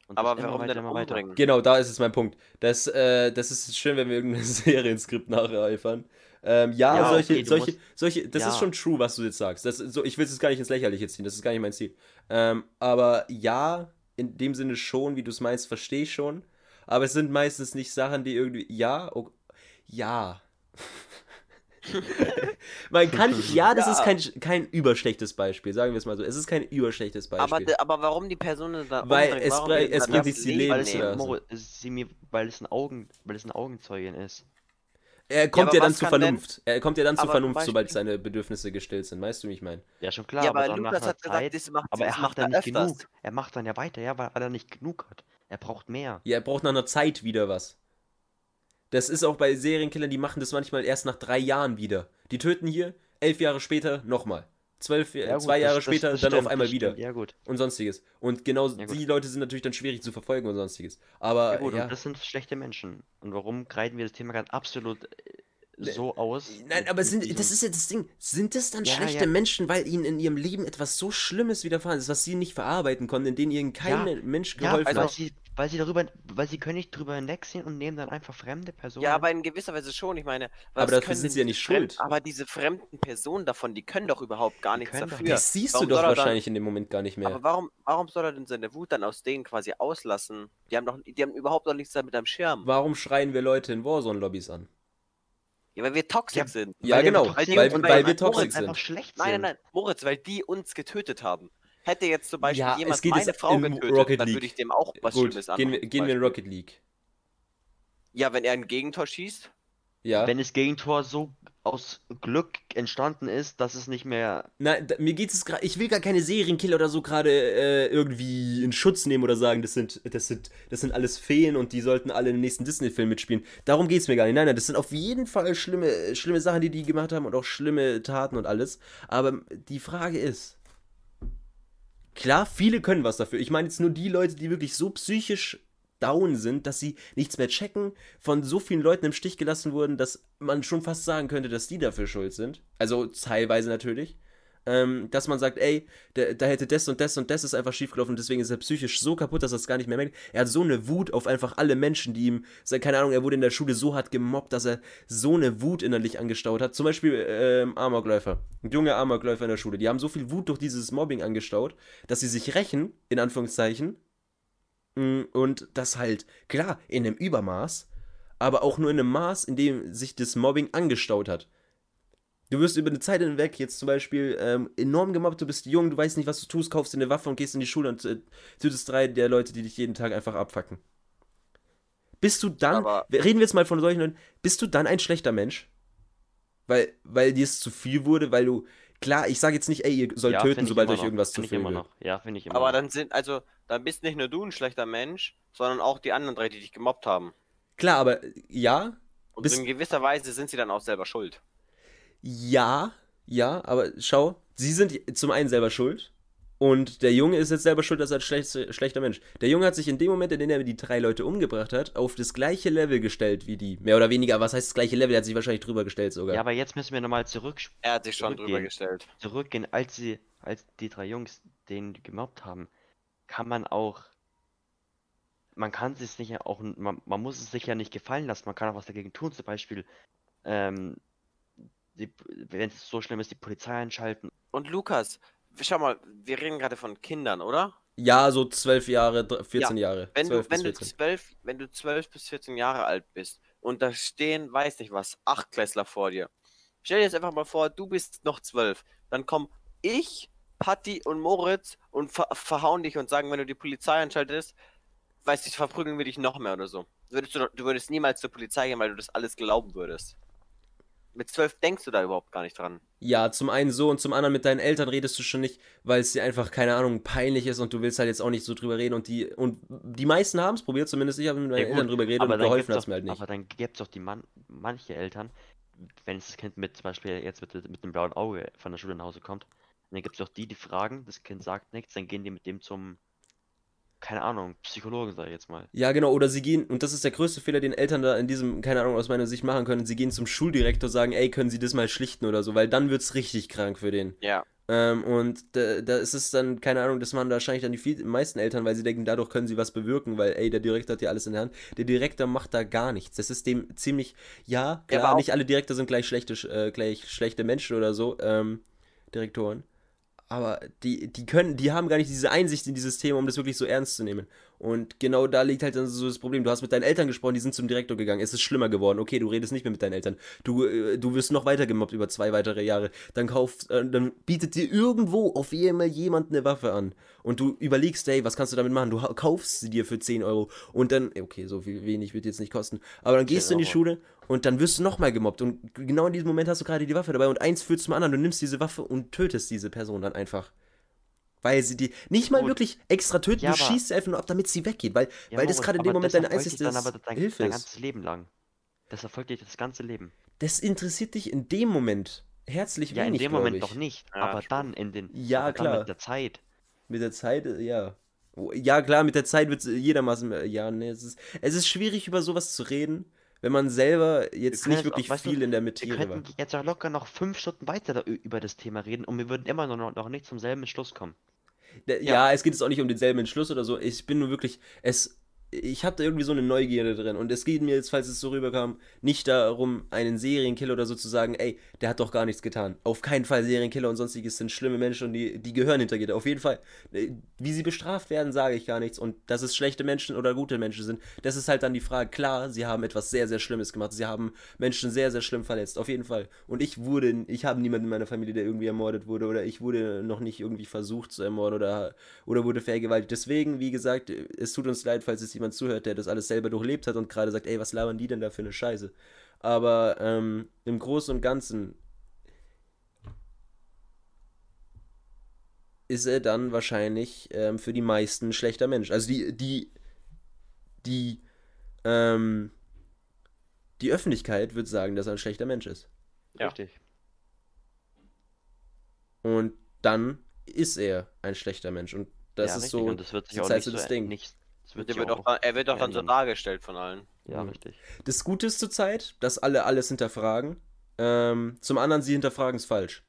Und Aber warum weiter, denn umbringen? Genau, da ist es mein Punkt. Das, äh, das ist schön, wenn wir irgendein Serienskript nacheifern. Ähm, ja, Ja, solche, okay, solche, musst- solche, das ist Ja. schon true, was du jetzt sagst. Das, so, ich will es jetzt gar nicht ins Lächerliche ziehen, das ist gar nicht mein Ziel. Ähm, aber ja, in dem Sinne schon, wie du es meinst, verstehe ich schon. Aber es sind meistens nicht Sachen, die irgendwie. Ja, oh, ja. Man kann, ja, das Ja. ist kein, kein überschlechtes Beispiel, sagen wir es mal so. Es ist kein überschlechtes Beispiel. Aber, aber warum die Personen da Weil es Warum es bringt nichts, die Leben Weil es, weil ein Augen, weil es ein Augenzeugin ist. Er kommt aber ja dann zur denn- Vernunft. Er kommt ja dann zur Vernunft, sobald seine Bedürfnisse gestillt sind. Weißt du, wie ich meine? Ja, schon klar, Ja, aber aber Lukas hat gesagt, Zeit, das macht, aber er macht dann nicht öfters. genug. Er macht dann ja weiter, ja, weil, weil er nicht genug hat. Er braucht mehr. Ja, er braucht nach einer Zeit wieder was. Das ist auch bei Serienkillern, die machen das manchmal erst nach drei Jahren wieder. Die töten hier, elf Jahre später nochmal. Zwölf, Ja, gut, zwei das- Jahre das- später das dann stimmt, auf einmal das wieder. Ja, gut. Und sonstiges. Und genau Ja, die Leute sind natürlich dann schwierig zu verfolgen und sonstiges. Aber Ja, gut, ja. und das sind schlechte Menschen. Und warum greiten wir das Thema gerade absolut äh, so aus? Nein, aber sind, das ist ja das Ding. Sind es dann Ja, schlechte ja. Menschen, weil ihnen in ihrem Leben etwas so Schlimmes widerfahren ist, was sie nicht verarbeiten konnten, in denen ihnen kein Ja, Mensch Ja, geholfen also, hat? sie, weil sie darüber, weil sie können nicht drüber hinwegsehen und nehmen dann einfach fremde Personen. Ja, aber in gewisser Weise schon. Ich meine, was Aber dafür können sind sie ja nicht schuld. Aber diese fremden Personen davon, die können doch überhaupt gar Die nichts doch dafür. Das siehst Warum du doch er dann- wahrscheinlich in dem Moment gar nicht mehr. Aber warum, warum soll er denn seine Wut dann aus denen quasi auslassen? Die haben doch, die haben überhaupt noch nichts damit am Schirm. Warum schreien wir Leute in Warzone-Lobbys an? Ja, weil wir toxisch Ja, sind. Ja, Weil genau, einfach toxisch weil, sind, weil, weil wir toxisch einfach sind. schlecht Nein, sind. nein, nein, Moritz, weil die uns getötet haben. Hätte jetzt zum Beispiel Ja, es jemand geht meine jetzt Frau getötet, Rocket dann League. würde ich dem auch was Gut, Schlimmes gehen antun. wir, zum gehen wir in. Rocket League. Ja, wenn er ein Gegentor schießt. Ja. Wenn das Gegentor so aus Glück entstanden ist, dass es nicht mehr. Nein, da, mir geht es gerade. Ich will gar keine Serienkiller oder so gerade äh, irgendwie in Schutz nehmen oder sagen, das sind, das sind, das sind alles Feen und die sollten alle im nächsten Disney-Film mitspielen. Darum geht es mir gar nicht. Nein, nein, das sind auf jeden Fall schlimme, schlimme Sachen, die die gemacht haben und auch schlimme Taten und alles. Aber die Frage ist. Klar, viele können was dafür. Ich meine jetzt nur die Leute, die wirklich so psychisch down sind, dass sie nichts mehr checken, von so vielen Leuten im Stich gelassen wurden, dass man schon fast sagen könnte, dass die dafür schuld sind. Also teilweise natürlich. Ähm, dass man sagt, ey, da hätte das und das und das ist einfach schiefgelaufen deswegen ist er psychisch so kaputt, dass er es gar nicht mehr merkt. Er hat so eine Wut auf einfach alle Menschen, die ihm, keine Ahnung, er wurde in der Schule so hart gemobbt, dass er so eine Wut innerlich angestaut hat. Zum Beispiel ähm, Amokläufer, ein junger Amokläufer in der Schule, die haben so viel Wut durch dieses Mobbing angestaut, dass sie sich rächen, in Anführungszeichen, Mm, Und das halt, klar, in einem Übermaß, aber auch nur in einem Maß, in dem sich das Mobbing angestaut hat. Du wirst über eine Zeit hinweg jetzt zum Beispiel ähm, enorm gemobbt, du bist jung, du weißt nicht, was du tust, kaufst dir eine Waffe und gehst in die Schule und äh, tötest drei der Leute, die dich jeden Tag einfach abfacken. Bist du dann, Aber- reden wir jetzt mal von solchen Leuten, bist du dann ein schlechter Mensch? Weil, weil dir es zu viel wurde, weil du, klar, ich sage jetzt nicht, ey, ihr sollt Ja, töten, sobald euch noch. irgendwas zu Find ich viel immer wird. noch. Ja, finde ich immer Aber noch. dann sind, also, dann bist nicht nur du ein schlechter Mensch, sondern auch die anderen drei, die dich gemobbt haben. klar, aber ja, Und in gewisser Weise sind sie dann auch selber schuld. Ja, ja, aber schau, sie sind zum einen selber schuld und der Junge ist jetzt selber schuld, dass er ein schlecht, schlechter Mensch. Der Junge hat sich in dem Moment, in dem er die drei Leute umgebracht hat, auf das gleiche Level gestellt wie die. Mehr oder weniger, was heißt das gleiche Level? Er hat sich wahrscheinlich drüber gestellt sogar. Ja, aber jetzt müssen wir nochmal zurück, Er hat sich schon drüber gestellt. zurückgehen, als sie, als die drei Jungs den gemobbt haben, kann man auch, man kann es nicht auch, man, man muss es sich ja nicht gefallen lassen, man kann auch was dagegen tun, zum Beispiel, ähm, wenn es so schlimm ist, die Polizei einschalten. Und Lukas, schau mal, wir reden gerade von Kindern, oder? Ja, so zwölf Jahre, dr- 14 Jahre. Wenn 12 du, wenn, bis du 14. 12, wenn du 12 bis 14 Jahre alt bist und da stehen, weiß nicht was, Achtklässler vor dir. Stell dir jetzt einfach mal vor, du bist noch 12. Dann kommen ich, Patti und Moritz und ver verhauen dich und sagen, wenn du die Polizei einschaltest, weiß ich, verprügeln wir dich noch mehr oder so. Würdest du, du würdest niemals zur Polizei gehen, weil du das alles glauben würdest. Mit 12 denkst du da überhaupt gar nicht dran. Ja, zum einen so und zum anderen mit deinen Eltern redest du schon nicht, weil es dir einfach, keine Ahnung, peinlich ist und du willst halt jetzt auch nicht so drüber reden und die, und die meisten haben es probiert, zumindest ich habe mit meinen Ja, Eltern drüber geredet aber und dann geholfen hat es doch- mir halt nicht. Aber dann gibt es auch die Mann, manche Eltern, wenn das Kind mit zum Beispiel jetzt mit, mit dem blauen Auge von der Schule nach Hause kommt, dann gibt es auch die, die fragen, das Kind sagt nichts, dann gehen die mit dem zum, keine Ahnung, Psychologen, sag ich jetzt mal. Ja, genau, oder sie gehen, und das ist der größte Fehler, den Eltern da in diesem, keine Ahnung, aus meiner Sicht machen können, sie gehen zum Schuldirektor, sagen, ey, können Sie das mal schlichten oder so, weil dann wird's richtig krank für den. Ja. Ähm, und da, da ist es dann, keine Ahnung, das machen wahrscheinlich dann die viel, meisten Eltern, weil sie denken, dadurch können sie was bewirken, weil, ey, der Direktor hat ja alles in der Hand. Der Direktor macht da gar nichts. Das ist dem ziemlich, ja, klar, nicht alle Direktor sind gleich schlechte, äh, gleich schlechte Menschen oder so, ähm, Direktoren. Aber die, die können, die haben gar nicht diese Einsicht in dieses Thema, um das wirklich so ernst zu nehmen. Und genau da liegt halt dann so das Problem. Du hast mit deinen Eltern gesprochen, die sind zum Direktor gegangen. Es ist schlimmer geworden. Okay, du redest nicht mehr mit deinen Eltern. Du, äh, du wirst noch weiter gemobbt über zwei weitere Jahre. Dann kaufst, äh, dann bietet dir irgendwo auf einmal jemand eine Waffe an. Und du überlegst, ey, was kannst du damit machen? Du kaufst sie dir für 10 Euro. Und dann, okay, so viel wenig wird jetzt nicht kosten. Aber dann gehst du in die Euro. Schule und dann wirst du nochmal gemobbt. Und genau in diesem Moment hast du gerade die Waffe dabei. Und eins führt zum anderen. Du nimmst diese Waffe und tötest diese Person dann einfach. Weil sie die nicht mal Gut. wirklich extra töten, Ja, du schießt sie einfach nur ab, damit sie weggeht, weil, Ja, weil das gerade in dem Moment deine einzige dann aber dein, Hilfe dein ist. ganzes Leben lang. Das erfolgt dich das ganze Leben. Das interessiert dich in dem Moment herzlich Ja, in wenig, dem glaub Moment ich. doch nicht, Ja, aber dann in den, Ja, klar. dann mit der Zeit. Mit der Zeit, äh, ja. Oh, Ja, klar, mit der Zeit wird jedermaßen, äh, ja, nee, es ist, es ist schwierig, über sowas zu reden, wenn man selber jetzt können nicht wirklich auch- weißt du, viel in der Wir Materie war. könnten jetzt auch locker noch fünf Stunden weiter über das Thema reden und wir würden immer noch, noch nicht zum selben Schluss kommen. Ja. ja, es geht jetzt auch nicht um denselben Entschluss oder so. Ich bin nur wirklich, es, ich habe da irgendwie so eine Neugierde drin. Und es geht mir jetzt, falls es so rüberkam, nicht darum, einen Serienkiller oder so zu sagen, ey, der hat doch gar nichts getan. Auf keinen Fall Serienkiller und sonstiges sind schlimme Menschen und die, die gehören hinter Gitter. Auf jeden Fall. Äh, Wie sie bestraft werden, sage ich gar nichts. Und dass es schlechte Menschen oder gute Menschen sind, das ist halt dann die Frage. Klar, sie haben etwas sehr, sehr Schlimmes gemacht. Sie haben Menschen sehr, sehr schlimm verletzt. Auf jeden Fall. Und ich wurde, ich habe niemanden in meiner Familie, der irgendwie ermordet wurde oder ich wurde noch nicht irgendwie versucht zu ermorden oder, oder wurde vergewaltigt. Deswegen, wie gesagt, es tut uns leid, falls es jemand zuhört, der das alles selber durchlebt hat und gerade sagt, ey, was labern die denn da für eine Scheiße? Aber ähm, im Großen und Ganzen ist er dann wahrscheinlich ähm, für die meisten ein schlechter Mensch. Also die, die, die, ähm, die Öffentlichkeit wird sagen, dass er ein schlechter Mensch ist. Ja. Richtig. Und dann ist er ein schlechter Mensch. Und das ja, ist richtig. so und das wird sich auch nicht so. Nicht, wird wird auch, er wird auch dann so dargestellt von allen. Ja, Mhm. richtig. Das Gute ist zurzeit, dass alle alles hinterfragen. Ähm, zum anderen, sie hinterfragen es falsch.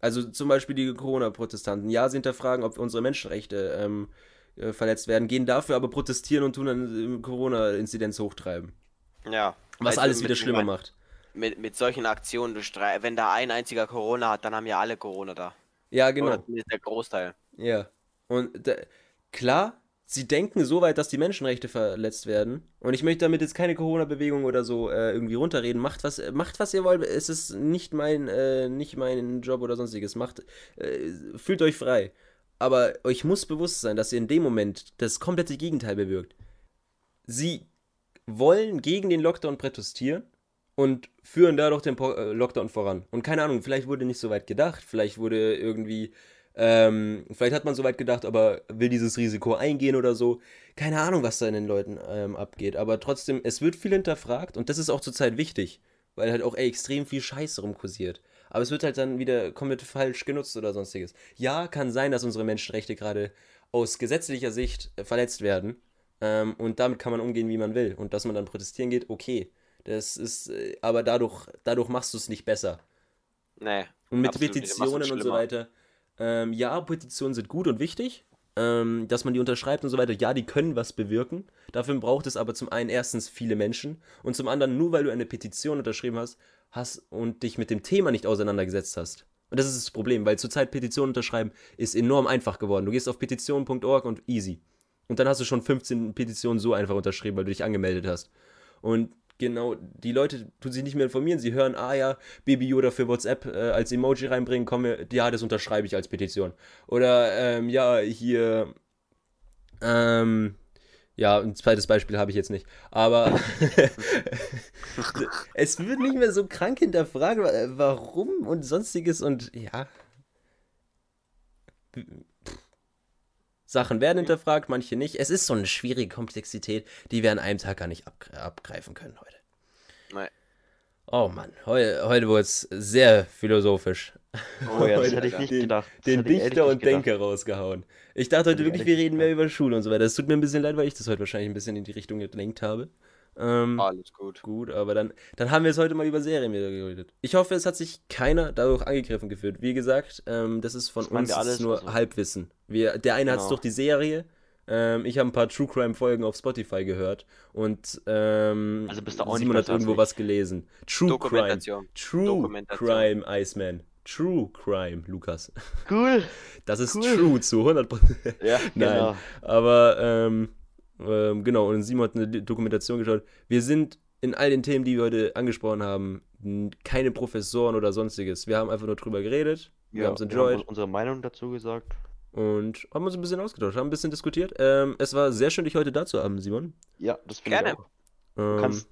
Also zum Beispiel die Corona-Protestanten. Ja, sie hinterfragen, ob unsere Menschenrechte ähm, äh, verletzt werden, gehen dafür aber protestieren und tun dann äh, Corona-Inzidenz hochtreiben. Ja. Was Also alles mit- wieder schlimmer macht. Mit, mit solchen Aktionen, wenn da ein einziger Corona hat, dann haben ja alle Corona da. Ja, genau. Oder zumindest der Großteil. Ja. Und da, klar, sie denken so weit, dass die Menschenrechte verletzt werden. Und ich möchte damit jetzt keine Corona-Bewegung oder so äh, irgendwie runterreden. Macht was, macht was ihr wollt. Es ist nicht mein, äh, nicht mein Job oder sonstiges. Macht, äh, fühlt euch frei. Aber euch muss bewusst sein, dass ihr in dem Moment das komplette Gegenteil bewirkt. Sie wollen gegen den Lockdown protestieren und führen dadurch den äh, Lockdown voran. Und keine Ahnung, vielleicht wurde nicht so weit gedacht, vielleicht wurde irgendwie Ähm, vielleicht hat man so weit gedacht, aber will dieses Risiko eingehen oder so. Keine Ahnung, was da in den Leuten ähm, abgeht. Aber trotzdem, es wird viel hinterfragt und das ist auch zurzeit wichtig, weil halt auch ey, extrem viel Scheiße rumkursiert. Aber es wird halt dann wieder komplett falsch genutzt oder sonstiges. Ja, kann sein, dass unsere Menschenrechte gerade aus gesetzlicher Sicht äh, verletzt werden. Ähm, und damit kann man umgehen, wie man will. Und dass man dann protestieren geht, okay. Das ist, äh, aber dadurch, dadurch machst du es nicht besser. Nee. Und mit Petitionen und so weiter. Ähm, ja, Petitionen sind gut und wichtig. Ähm, dass man die unterschreibt und so weiter. Ja, die können was bewirken. Dafür braucht es aber zum einen erstens viele Menschen und zum anderen, nur weil du eine Petition unterschrieben hast, hast und dich mit dem Thema nicht auseinandergesetzt hast. Und das ist das Problem, weil zurzeit Petitionen unterschreiben ist enorm einfach geworden. Du gehst auf petition.org und easy. Und dann hast du schon 15 Petitionen so einfach unterschrieben, weil du dich angemeldet hast. Und genau, die Leute tun sich nicht mehr informieren. Sie hören, ah ja, Baby Yoda für WhatsApp äh, als Emoji reinbringen, komm, mir- ja, das unterschreibe ich als Petition. Oder, ähm, ja, hier, ähm, ja, ein zweites Beispiel habe ich jetzt nicht. Aber es wird nicht mehr so krank hinterfragt, wa- warum und sonstiges und ja. Sachen werden hinterfragt, manche nicht. Es ist so eine schwierige Komplexität, die wir an einem Tag gar nicht abgre- abgreifen können heute. Nee. Oh Mann, heu, heute wurde es sehr philosophisch. Oh ja, das Heute hätte ich nicht den, gedacht. Das Den ehrlich Dichter und. Denker rausgehauen. Ich dachte heute wirklich, wir reden mehr über Schule und so weiter. Es tut mir ein bisschen leid, weil ich das heute wahrscheinlich ein bisschen in die Richtung gelenkt habe. Ähm, Alles gut. Gut, aber dann, dann haben wir es heute mal über Serien wieder geredet. Ich hoffe, es hat sich keiner dadurch angegriffen gefühlt. Wie gesagt, ähm, das ist von Das uns alles, nur also- Halbwissen. Wir, der eine hat es Genau. durch die Serie. Ähm, ich habe ein paar True Crime Folgen auf Spotify gehört und ähm, Also bist du auch nicht Simon hat besser als irgendwo was gelesen. True Crime. True. Crime, Iceman. True Crime, Lukas. Cool. Das ist Cool. true zu 100%. Ja, Nein, genau. aber ähm, ähm, genau, und Simon hat eine Dokumentation geschaut. Wir sind in all den Themen, die wir heute angesprochen haben, keine Professoren oder sonstiges. Wir haben einfach nur drüber geredet, wir Ja, haben es wir haben enjoyed uns unsere Meinung dazu gesagt. und haben uns ein bisschen ausgetauscht, haben ein bisschen diskutiert. Ähm, es war sehr schön, dich heute da zu haben, Simon. Ja, das finde ich Gerne. auch. Ähm, Du kannst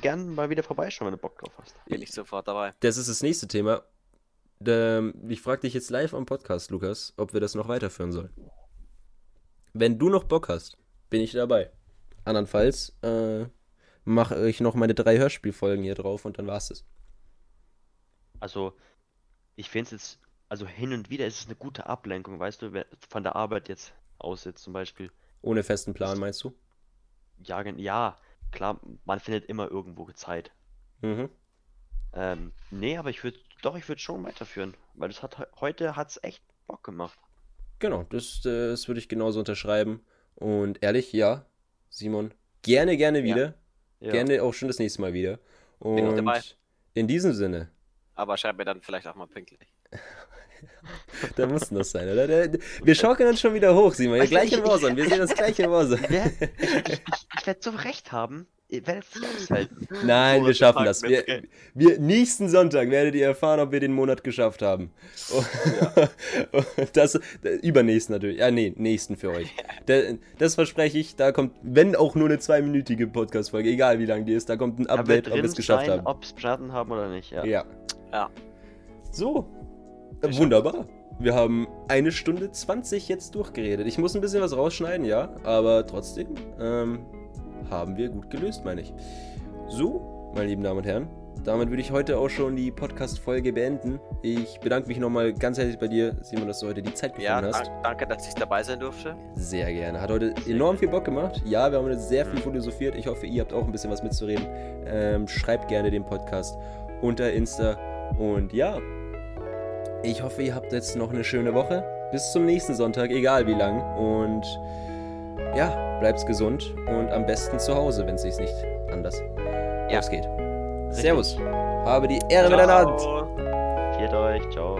gern mal wieder vorbeischauen, wenn du Bock drauf hast. Bin ich sofort dabei. das ist das nächste Thema. Ich frage dich jetzt live am Podcast, Lukas, ob wir das noch weiterführen sollen. Wenn du noch Bock hast, bin ich dabei. Andernfalls äh, mache ich noch meine drei Hörspielfolgen hier drauf und dann war's es. Also, ich finde es jetzt, also hin und wieder ist es eine gute Ablenkung, weißt du, von der Arbeit jetzt aus jetzt zum Beispiel. Ohne festen Plan, meinst du? Ja, ja, klar, man findet immer irgendwo Zeit. Mhm. Ähm, nee, aber ich würde, doch, ich würde schon weiterführen, weil das hat, he- heute hat's echt Bock gemacht. Genau, das, das würde ich genauso unterschreiben. Und ehrlich, ja, Simon, gerne, gerne Ja. wieder. Ja. Gerne auch schon das nächste Mal wieder. Bin ich dabei. Und in diesem Sinne, Aber schreib mir dann vielleicht auch mal pünktlich. da muss das sein, oder? Der, der, wir schaukeln uns schon wieder hoch, Simon. Ja, du, gleich in Warzone. Wir sehen uns gleich in Warzone. Ich, ich, ich werde so recht haben, ihr werdet es nicht aushalten. Nein, wir schaffen das. Wir, wir, nächsten Sonntag werdet ihr erfahren, ob wir den Monat geschafft haben. Und das, übernächsten natürlich. Ja, nee, nächsten für euch. Das verspreche ich. Da kommt, wenn auch nur eine zweiminütige Podcast-Folge, egal wie lang die ist, da kommt ein Update, ob wir es geschafft sein, haben. ob es bestanden haben oder nicht, ja. Ja. Ja. So. Wir Äh, Wunderbar. Wir haben eine Stunde 20 jetzt durchgeredet. Ich muss ein bisschen was rausschneiden, ja, aber trotzdem ähm, haben wir gut gelöst, meine ich. So, meine lieben Damen und Herren, damit würde ich heute auch schon die Podcast-Folge beenden. Ich bedanke mich nochmal ganz herzlich bei dir, Simon, dass du heute die Zeit Ja, gefunden hast. dank, danke, dass ich dabei sein durfte. Sehr gerne. Hat heute enorm viel Bock gemacht. Ja, wir haben heute sehr viel philosophiert. Ich hoffe, ihr habt auch ein bisschen was mitzureden. Ähm, schreibt gerne den Podcast unter Insta. Und ja, ich hoffe, ihr habt jetzt noch eine schöne Woche. Bis zum nächsten Sonntag, egal wie lang. Und ja, bleibt's gesund und am besten zu Hause, wenn es sich nicht anders Ja. ausgeht. Servus. Habe die Ehre mit deiner Hand. Ciao. Viert euch, ciao.